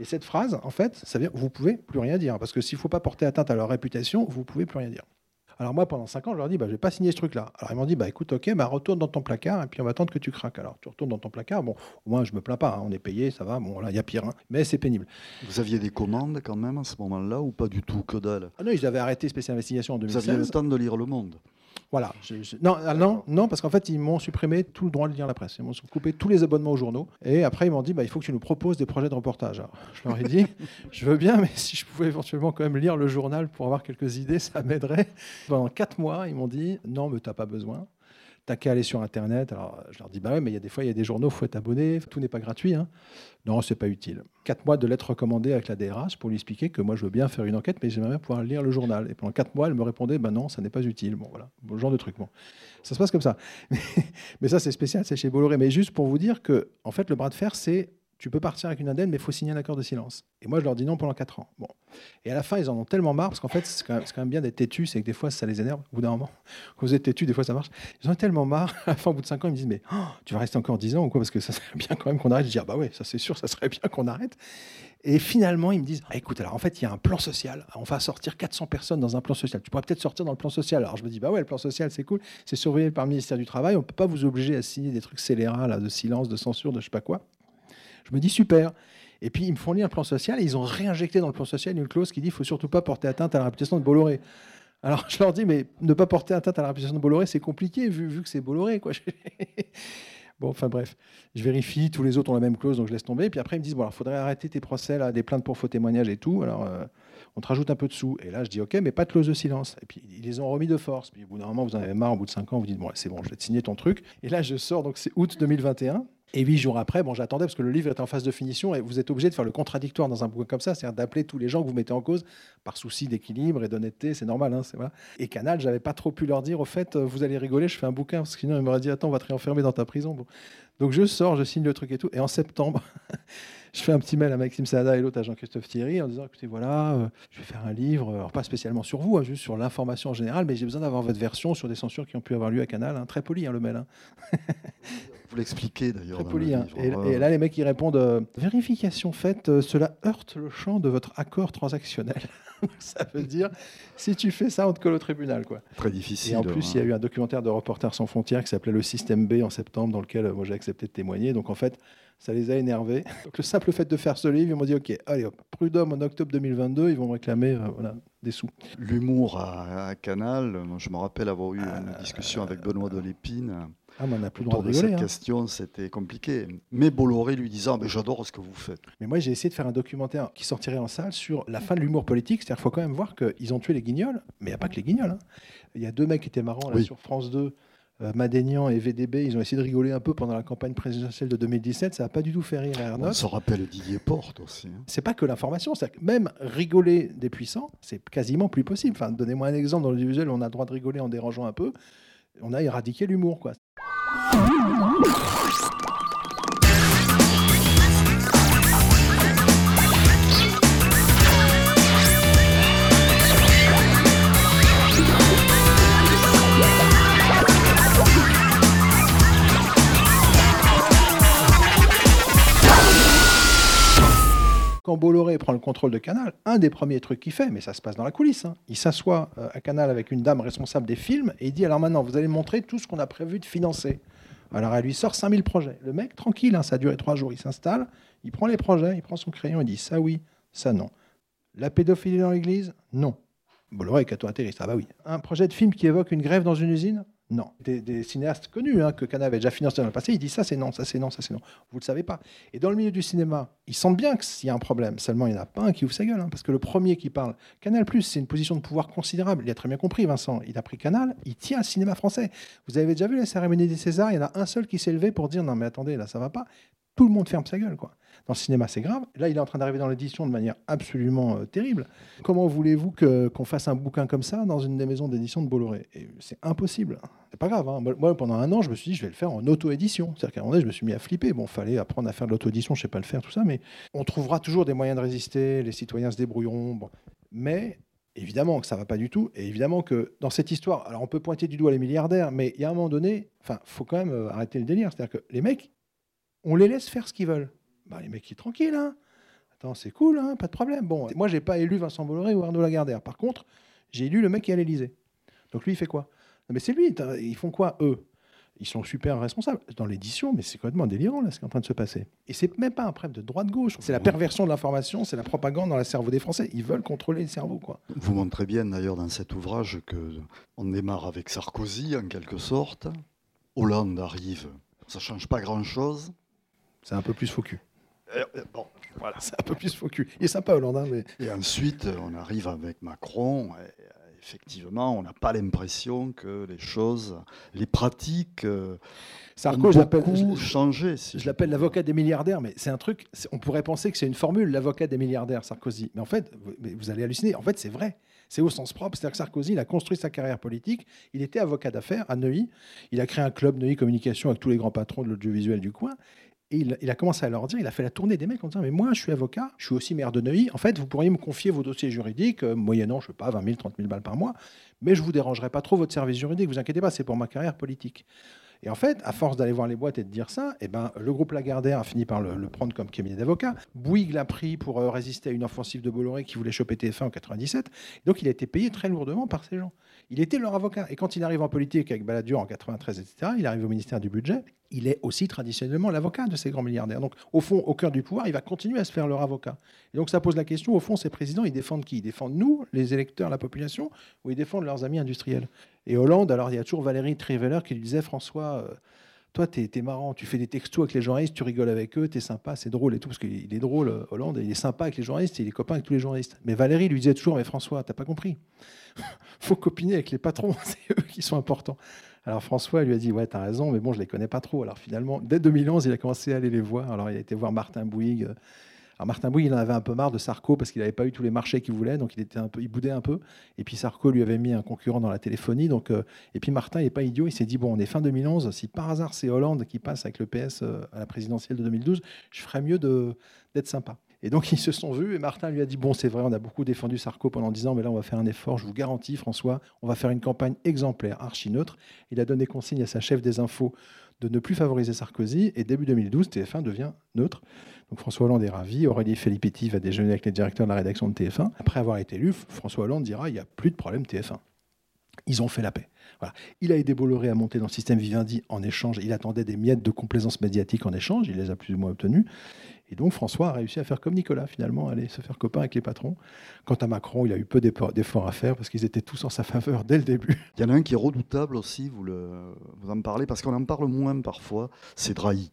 Et cette phrase, en fait, ça veut dire vous pouvez plus rien dire. Parce que s'il ne faut pas porter atteinte à leur réputation, vous pouvez plus rien dire. Alors moi, pendant 5 ans, je leur dis, bah, je vais pas signer ce truc-là. Alors ils m'ont dit, bah écoute, ok, bah, retourne dans ton placard et puis on va attendre que tu craques. Alors tu retournes dans ton placard. Bon, au moins je me plains pas, hein. on est payé, ça va. Bon là, il y a pire, hein. mais c'est pénible. Vous aviez des commandes quand même à ce moment-là ou pas du tout que dalle? Ah non, ils avaient arrêté spécial investigation en 2016. Vous aviez le temps de lire Le Monde. Voilà. non, ah, non, non, parce qu'en fait, ils m'ont supprimé tout le droit de lire la presse. Ils m'ont coupé tous les abonnements aux journaux. Et après, ils m'ont dit, bah, il faut que tu nous proposes des projets de reportage. je leur ai dit, je veux bien, mais si je pouvais éventuellement quand même lire le journal pour avoir quelques idées, ça m'aiderait. Pendant quatre mois, ils m'ont dit, non, mais tu n'as pas besoin. T'as qu'à aller sur Internet. Alors, je leur dis, bah ouais, mais il y a des fois, il y a des journaux, il faut être abonné, tout n'est pas gratuit. Hein. Non, c'est pas utile. Quatre mois de lettres recommandées avec la DRH pour lui expliquer que moi, je veux bien faire une enquête, mais j'aimerais bien pouvoir lire le journal. Et pendant quatre mois, elle me répondait, bah non, ça n'est pas utile. Bon, voilà, bon, genre de truc. Ça se passe comme ça. mais ça, c'est spécial, c'est chez Bolloré. Mais juste pour vous dire que, en fait, le bras de fer, c'est tu peux partir avec une indemne, mais il faut signer un accord de silence. Et moi, je leur dis non pendant 4 ans. Bon. Et à la fin, ils en ont tellement marre, parce qu'en fait, c'est quand, même bien d'être têtu, c'est que des fois, ça les énerve. Au bout d'un moment, quand vous êtes têtu, des fois, ça marche. Ils en ont tellement marre, à la fin, au bout de 5 ans, ils me disent, mais oh, tu vas rester encore 10 ans ou quoi? Parce que ça serait bien quand même qu'on arrête. Je dis, ah bah ouais, ça c'est sûr, ça serait bien qu'on arrête. Et finalement, ils me disent, ah, écoute, alors en fait, il y a un plan social. On va sortir 400 personnes dans un plan social. Tu pourrais peut-être sortir dans le plan social. Alors je me dis, bah ouais, le plan social, c'est cool. C'est surveillé par le ministère du Travail. On ne peut pas vous obliger à signer des trucs scélérats, là, de silence, de censure, de je sais pas quoi. Je me dis, super. Et puis, ils me font lire un plan social et ils ont réinjecté dans le plan social une clause qui dit qu'il faut surtout pas porter atteinte à la réputation de Bolloré. Alors, je leur dis, mais ne pas porter atteinte à la réputation de Bolloré, c'est compliqué vu, vu que c'est Bolloré. Quoi. bon, enfin bref, je vérifie, tous les autres ont la même clause, donc je laisse tomber. Puis après, ils me disent, bon, il faudrait arrêter tes procès, là, des plaintes pour faux témoignages et tout. Alors, euh, on te rajoute un peu de sous. Et là, je dis, OK, mais pas de clause de silence. Et puis, ils les ont remis de force. Puis, au bout d'un moment, vous en avez marre, au bout de 5 ans, vous dites, bon, c'est bon, je vais te signer ton truc. Et là, je sors, donc c'est août 2021. Et huit jours après, bon, j'attendais parce que le livre est en phase de finition et vous êtes obligé de faire le contradictoire dans un bouquin comme ça, c'est-à-dire d'appeler tous les gens que vous mettez en cause par souci d'équilibre et d'honnêteté, c'est normal. Hein. Et Canal, j'avais pas trop pu leur dire, au fait, vous allez rigoler, je fais un bouquin, parce que sinon ils m'auraient dit, attends, on va te réenfermer dans ta prison. Bon. Donc je sors, je signe le truc et tout. Et en septembre, je fais un petit mail à Maxime Sada et l'autre à Jean-Christophe Thierry en disant écoutez, voilà, euh, je vais faire un livre, alors pas spécialement sur vous, hein, juste sur l'information en général, mais j'ai besoin d'avoir votre version sur des censures qui ont pu avoir lieu à Canal. Hein. très poli, hein, le mail. Vous l'expliquez d'ailleurs. Très poli. Et, là, les mecs, ils répondent euh, Vérification faite, euh, cela heurte le champ de votre accord transactionnel. ça veut dire, si tu fais ça, on te colle au tribunal. Quoi. Très difficile. Et en plus, il y a eu un documentaire de Reporters sans frontières qui s'appelait Le Système B en septembre, dans lequel moi j'ai accepté de témoigner. Donc en fait, ça les a énervés. Donc, le simple fait de faire ce livre, ils m'ont dit Ok, allez hop, Prud'homme en octobre 2022, ils vont me réclamer euh, voilà, des sous. L'humour à, Canal, je me rappelle avoir eu une euh, discussion avec Benoît de Lépine. Ah, mais on n'a plus le droit de rigoler. Cette hein. question, c'était compliqué. Mais Bolloré lui disant mais J'adore ce que vous faites. Mais moi, j'ai essayé de faire un documentaire qui sortirait en salle sur la fin de l'humour politique. C'est-à-dire qu'il faut quand même voir qu'ils ont tué les guignols, mais il n'y a pas que les guignols. Hein. Il y a deux mecs qui étaient marrants là, sur France 2 euh, Madénian et VDB, ils ont essayé de rigoler un peu pendant la campagne présidentielle de 2017. Ça n'a pas du tout fait rire On se rappelle Didier Porte aussi. Hein. C'est pas que l'information, c'est même rigoler des puissants, c'est quasiment plus possible. Enfin, donnez-moi un exemple dans l'audiovisuel on a le droit de rigoler en dérangeant un peu. On a éradiqué l'humour, quoi. Quand Bolloré prend le contrôle de Canal, un des premiers trucs qu'il fait, mais ça se passe dans la coulisse, hein, il s'assoit euh, à Canal avec une dame responsable des films et il dit alors maintenant vous allez montrer tout ce qu'on a prévu de financer. Alors elle lui sort 5000 projets. Le mec, tranquille, hein, ça a duré trois jours, il s'installe, il prend les projets, il prend son crayon, il dit ça oui, ça non. La pédophilie dans l'église? Non. Bolloré, toi intéressé, ah bah oui. Un projet de film qui évoque une grève dans une usine? Non. Des, cinéastes connus hein, que Canal avait déjà financé dans le passé, ils disent ça c'est non, ça c'est non, ça c'est non. Vous le savez pas. Et dans le milieu du cinéma, ils sentent bien qu'il y a un problème. Seulement, il n'y en a pas un qui ouvre sa gueule. Hein, parce que le premier qui parle, Canal, c'est une position de pouvoir considérable. Il a très bien compris, Vincent. Il a pris Canal, il tient le cinéma français. Vous avez déjà vu la cérémonie des Césars Il y en a un seul qui s'est levé pour dire non, mais attendez, là, ça va pas. Tout le monde ferme sa gueule, quoi. Dans le cinéma, c'est grave. Là, il est en train d'arriver dans l'édition de manière absolument euh, terrible. Comment voulez-vous qu'on fasse un bouquin comme ça dans une des maisons d'édition de Bolloré? C'est impossible. C'est pas grave. Hein. Moi, pendant un an, je me suis dit, je vais le faire en auto-édition. C'est-à-dire qu'à un moment donné, je me suis mis à flipper. Bon, fallait apprendre à faire de l'auto-édition, je sais pas le faire, tout ça, mais on trouvera toujours des moyens de résister. Les citoyens se débrouilleront. Mais évidemment que ça va pas du tout. Et évidemment que dans cette histoire, alors on peut pointer du doigt les milliardaires, mais il y a un moment donné, enfin, faut quand même euh, arrêter le délire. C'est-à-dire que les mecs, on les laisse faire ce qu'ils veulent. Bah, les mecs, ils sont tranquilles. Hein. Attends, c'est cool, hein, pas de problème. Bon, moi, j'ai pas élu Vincent Bolloré ou Arnaud Lagardère. Par contre, j'ai élu le mec qui est à l'Élysée. Donc lui, il fait quoi? Non, mais c'est lui. Ils font quoi, eux? Ils sont super responsables. Dans l'édition, mais c'est complètement délirant, là, ce qui est en train de se passer. Et c'est même pas un problème de droite-gauche. C'est la perversion de l'information, c'est la propagande dans le cerveau des Français. Ils veulent contrôler le cerveau, quoi. Vous montrez bien, d'ailleurs, dans cet ouvrage, que on démarre avec Sarkozy, en quelque sorte. Hollande arrive. Ça change pas grand-chose. C'est un peu plus faux euh, euh, bon, voilà, c'est un peu plus focus. Il est sympa, Hollande. Hein, mais... Et ensuite, on arrive avec Macron. Et effectivement, on n'a pas l'impression que les choses, les pratiques. Euh, Sarko, ont beaucoup changé. je l'appelle l'avocat des milliardaires, mais c'est un truc. On pourrait penser que c'est une formule, l'avocat des milliardaires, Sarkozy. Mais en fait, vous, allez halluciner. En fait, c'est vrai. C'est au sens propre. C'est-à-dire que Sarkozy, il a construit sa carrière politique. Il était avocat d'affaires à Neuilly. Il a créé un club Neuilly Communication avec tous les grands patrons de l'audiovisuel du coin. Et il, a commencé à leur dire, il a fait la tournée des mecs en disant Mais moi, je suis avocat, je suis aussi maire de Neuilly. En fait, vous pourriez me confier vos dossiers juridiques, euh, moyennant, je sais pas, 20 000, 30 000 balles par mois, mais je vous dérangerai pas trop votre service juridique, vous inquiétez pas, c'est pour ma carrière politique. Et en fait, à force d'aller voir les boîtes et de dire ça, eh ben, le groupe Lagardère a fini par le, prendre comme cabinet d'avocat. Bouygues l'a pris pour euh, résister à une offensive de Bolloré qui voulait choper TF1 en 97. Donc il a été payé très lourdement par ces gens. Il était leur avocat. Et quand il arrive en politique avec Balladur en 93, etc., il arrive au ministère du Budget, il est aussi traditionnellement l'avocat de ces grands milliardaires. Donc, au fond, au cœur du pouvoir, il va continuer à se faire leur avocat. Et donc, ça pose la question, au fond, ces présidents, ils défendent qui? Ils défendent nous, les électeurs, la population, ou ils défendent leurs amis industriels? Et Hollande, alors, il y a toujours Valérie Triveller qui lui disait, François, euh, toi, tu es, marrant, tu fais des textos avec les journalistes, tu rigoles avec eux, tu es sympa, c'est drôle et tout, parce qu'il est drôle, euh, Hollande, il est sympa avec les journalistes, il est copain avec tous les journalistes. Mais Valérie lui disait toujours, mais François, t'as pas compris? Faut copiner avec les patrons, c'est eux qui sont importants. Alors François lui a dit Ouais, tu as raison, mais bon, je les connais pas trop. Alors finalement, dès 2011, il a commencé à aller les voir. Alors il a été voir Martin Bouygues. Alors Martin Bouygues, il en avait un peu marre de Sarko parce qu'il n'avait pas eu tous les marchés qu'il voulait, donc il était un peu, il boudait un peu. Et puis Sarko lui avait mis un concurrent dans la téléphonie, donc euh, et puis Martin n'est pas idiot, il s'est dit bon, on est fin 2011, si par hasard c'est Hollande qui passe avec le PS euh, à la présidentielle de 2012, je ferais mieux d'être sympa. Et donc ils se sont vus et Martin lui a dit bon c'est vrai on a beaucoup défendu Sarko pendant 10 ans mais là on va faire un effort je vous garantis François on va faire une campagne exemplaire archi neutre. Il a donné consigne à sa chef des infos de ne plus favoriser Sarkozy. Et début 2012, TF1 devient neutre. Donc François Hollande est ravi. Aurélie Filippetti va déjeuner avec les directeurs de la rédaction de TF1. Après avoir été élu, François Hollande dira il n'y a plus de problème TF1. Ils ont fait la paix. Il a aidé Bolloré à monter dans le système Vivendi en échange. Il attendait des miettes de complaisance médiatique en échange. Il les a plus ou moins obtenues. Et donc François a réussi à faire comme Nicolas, finalement, aller se faire copain avec les patrons. Quant à Macron, il a eu peu d'efforts à faire parce qu'ils étaient tous en sa faveur dès le début. Il y en a un qui est redoutable aussi, vous, le, vous en parlez, parce qu'on en parle moins parfois, c'est Drahi.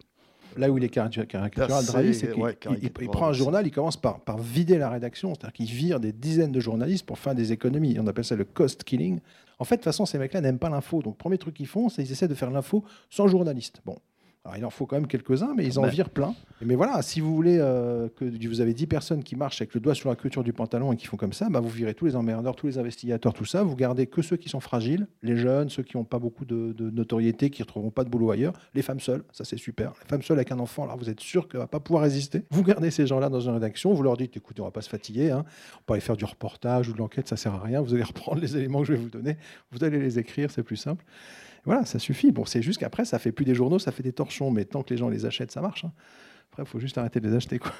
Là où il est caricatural, Drahi, c'est qu'il prend un journal, il commence par, par vider la rédaction, c'est-à-dire qu'il vire des dizaines de journalistes pour faire des économies. On appelle ça le cost killing. En fait, de toute façon, ces mecs-là n'aiment pas l'info. Donc, le premier truc qu'ils font, c'est qu'ils essaient de faire l'info sans journaliste. Bon, alors, il en faut quand même quelques-uns, mais ils en virent plein. Mais voilà, si vous voulez euh, que vous avez 10 personnes qui marchent avec le doigt sur la culture du pantalon et qui font comme ça, bah vous virez tous les emmerdeurs, tous les investigateurs, tout ça. Vous gardez que ceux qui sont fragiles, les jeunes, ceux qui n'ont pas beaucoup de, notoriété, qui ne retrouveront pas de boulot ailleurs, les femmes seules, ça c'est super. Les femmes seules avec un enfant, là, vous êtes sûr qu'elle ne va pas pouvoir résister. Vous gardez ces gens-là dans une rédaction, vous leur dites écoutez, on ne va pas se fatiguer, hein. on peut aller faire du reportage ou de l'enquête, ça sert à rien. Vous allez reprendre les éléments que je vais vous donner, vous allez les écrire, c'est plus simple. Voilà, ça suffit. Bon, c'est juste qu'après, ça fait plus des journaux, ça fait des torchons. Mais tant que les gens les achètent, ça marche. Hein. Après, il faut juste arrêter de les acheter. Quoi.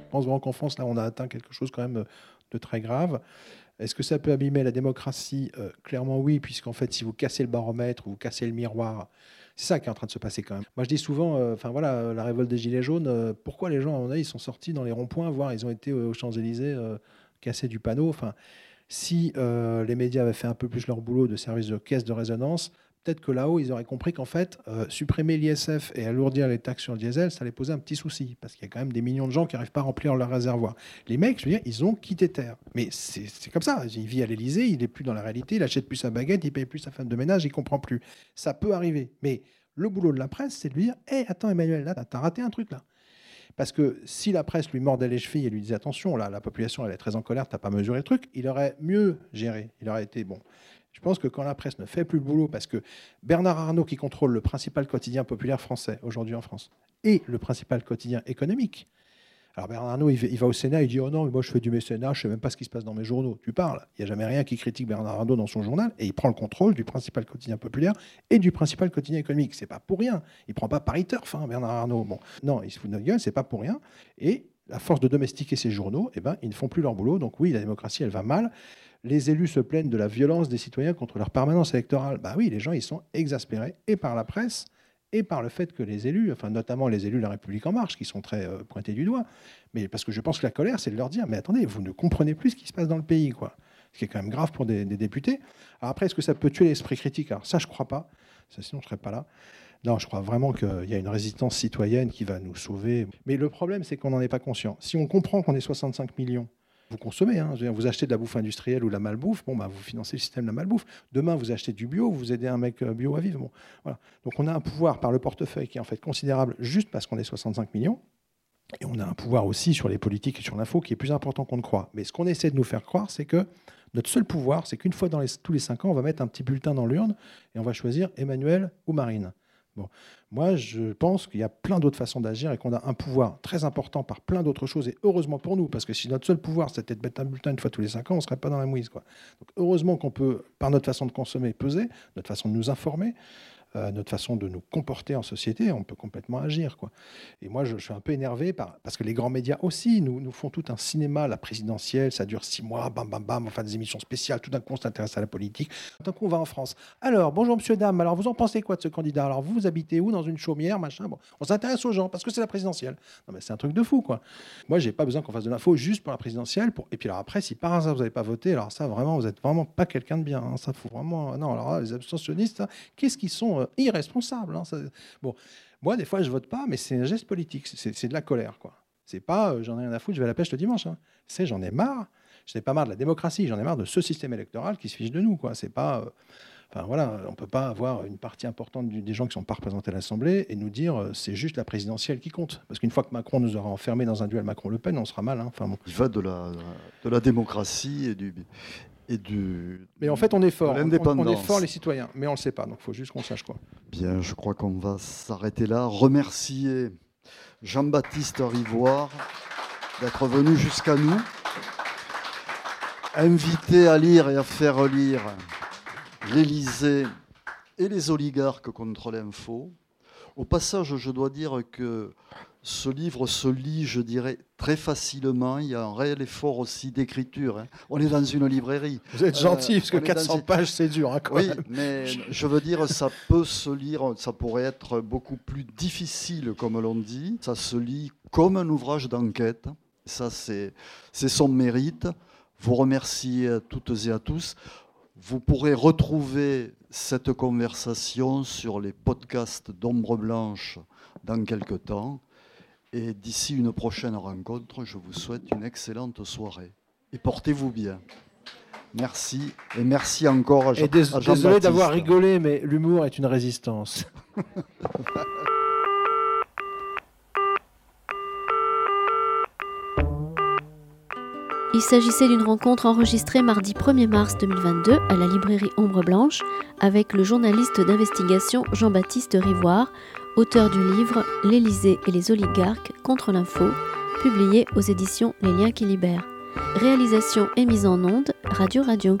Je pense vraiment qu'en France, là, on a atteint quelque chose quand même de très grave. Est-ce que ça peut abîmer la démocratie? Euh, Clairement oui, puisqu'en fait, si vous cassez le baromètre ou vous cassez le miroir, c'est ça qui est en train de se passer quand même. Moi, je dis souvent, euh, voilà, la révolte des Gilets jaunes, euh, pourquoi les gens, à mon avis, ils sont sortis dans les ronds-points, voire ils ont été aux Champs-Élysées casser du panneau? Si les médias avaient fait un peu plus leur boulot de service de caisse de résonance, peut-être que là-haut, ils auraient compris qu'en fait, euh, supprimer l'ISF et alourdir les taxes sur le diesel, ça allait poser un petit souci, parce qu'il y a quand même des millions de gens qui n'arrivent pas à remplir leur réservoir. Les mecs, je veux dire, ils ont quitté terre. Mais c'est comme ça. Il vit à l'Elysée, il n'est plus dans la réalité, il achète plus sa baguette, il paye plus sa femme de ménage, il comprend plus. Ça peut arriver. Mais le boulot de la presse, c'est de lui dire Hé, attends, Emmanuel, là, t'as raté un truc là. Parce que si la presse lui mordait les chevilles et lui disait attention, la population elle est très en colère, t'as pas mesuré le truc, il aurait mieux géré. Il aurait été bon. Je pense que quand la presse ne fait plus le boulot, parce que Bernard Arnault, qui contrôle le principal quotidien populaire français aujourd'hui en France, et le principal quotidien économique, alors Bernard Arnault, il va au Sénat, il dit Oh non, moi je fais du mécénat, je ne sais même pas ce qui se passe dans mes journaux. Tu parles. Il n'y a jamais rien qui critique Bernard Arnault dans son journal, et il prend le contrôle du principal quotidien populaire et du principal quotidien économique. C'est pas pour rien. Il prend pas Paris Turf, hein, Bernard Arnault. Bon, non, il se fout de notre gueule, c'est pas pour rien. Et à force de domestiquer ces journaux, eh ben, ils ne font plus leur boulot. Donc oui, la démocratie, elle va mal les élus se plaignent de la violence des citoyens contre leur permanence électorale. Bah oui, les gens, ils sont exaspérés, et par la presse, et par le fait que les élus, enfin notamment les élus de la République en marche, qui sont très euh, pointés du doigt, mais parce que je pense que la colère, c'est de leur dire, mais attendez, vous ne comprenez plus ce qui se passe dans le pays, quoi. Ce qui est quand même grave pour des, députés. Alors après, est-ce que ça peut tuer l'esprit critique? Alors ça, je crois pas. Sinon, je serais pas là. Non, je crois vraiment qu'il y a une résistance citoyenne qui va nous sauver. Mais le problème, c'est qu'on n'en est pas conscient. Si on comprend qu'on est 65 millions vous consommez. Hein. vous achetez de la bouffe industrielle ou de la malbouffe, bon, bah, vous financez le système de la malbouffe. Demain, vous achetez du bio, vous aidez un mec euh, bio à vivre. Bon, voilà. Donc on a un pouvoir par le portefeuille qui est en fait considérable juste parce qu'on est 65 millions. Et on a un pouvoir aussi sur les politiques et sur l'info qui est plus important qu'on ne croit. Mais ce qu'on essaie de nous faire croire, c'est que notre seul pouvoir, c'est qu'une fois dans tous les cinq ans, on va mettre un petit bulletin dans l'urne et on va choisir Emmanuel ou Marine. Moi, je pense qu'il y a plein d'autres façons d'agir et qu'on a un pouvoir très important par plein d'autres choses. Et heureusement pour nous, parce que si notre seul pouvoir, c'était de mettre un bulletin une fois tous les cinq ans, on ne serait pas dans la mouise. Heureusement qu'on peut, par notre façon de consommer, peser, notre façon de nous informer, euh, notre façon de nous comporter en société, on peut complètement agir. Quoi. Et moi, je, suis un peu énervé par, parce que les grands médias aussi nous, font tout un cinéma, la présidentielle, ça dure six mois, bam, bam, bam, on fait des émissions spéciales, tout d'un coup, on s'intéresse à la politique. D'un coup, on va en France. Alors, bonjour, monsieur, dame, alors vous en pensez quoi de ce candidat? Alors, vous, vous habitez où? Dans une chaumière, machin? Bon, On s'intéresse aux gens parce que c'est la présidentielle. Non, mais c'est un truc de fou, quoi. Moi, j'ai pas besoin qu'on fasse de l'info juste pour la présidentielle. Et puis, alors après, si par hasard vous n'avez pas voté, alors ça, vraiment, vous êtes vraiment pas quelqu'un de bien. Hein. Ça faut vraiment. Non, alors les abstentionnistes, qu'est-ce qu'ils sont complètement irresponsable. Hein, bon, moi, des fois, je vote pas, mais c'est un geste politique. C'est de la colère, quoi. C'est pas j'en ai rien à foutre, je vais à la pêche le dimanche. Hein. C'est j'en ai marre. Je n'ai pas marre de la démocratie, j'en ai marre de ce système électoral qui se fiche de nous. C'est pas Enfin voilà, on ne peut pas avoir une partie importante des gens qui ne sont pas représentés à l'Assemblée et nous dire euh, c'est juste la présidentielle qui compte. Parce qu'une fois que Macron nous aura enfermés dans un duel Macron-Le Pen, on sera mal. Hein. Enfin, bon. Il va de la, de la démocratie et du, et du. Mais en fait, on est fort. On, est fort, les citoyens, mais on ne le sait pas. Donc, il faut juste qu'on sache quoi. Bien, je crois qu'on va s'arrêter là. Remercier Jean-Baptiste Rivoire d'être venu jusqu'à nous. Invité à lire et à faire lire l'Élysée et les oligarques contre l'info. Au passage, je dois dire que ce livre se lit, je dirais, très facilement. Il y a un réel effort aussi d'écriture. Hein. On est dans une librairie. Vous êtes gentil, euh, parce que 400 pages, c'est dur. Hein, oui, mais je veux dire, ça peut se lire, ça pourrait être beaucoup plus difficile, comme l'on dit. Ça se lit comme un ouvrage d'enquête. Ça, c'est son mérite. Vous remercie à toutes et à tous. Vous pourrez retrouver cette conversation sur les podcasts d'Ombre Blanche dans quelques temps. Et d'ici une prochaine rencontre, je vous souhaite une excellente soirée. Et portez-vous bien. Merci. Et merci encore à, Jean, et Désolé d'avoir rigolé, mais l'humour est une résistance. Il s'agissait d'une rencontre enregistrée mardi 1er mars 2022 à la librairie Ombre Blanche avec le journaliste d'investigation Jean-Baptiste Rivoire, auteur du livre L'Élysée et les oligarques contre l'info, publié aux éditions Les Liens qui libèrent. Réalisation et mise en onde Radio Radio.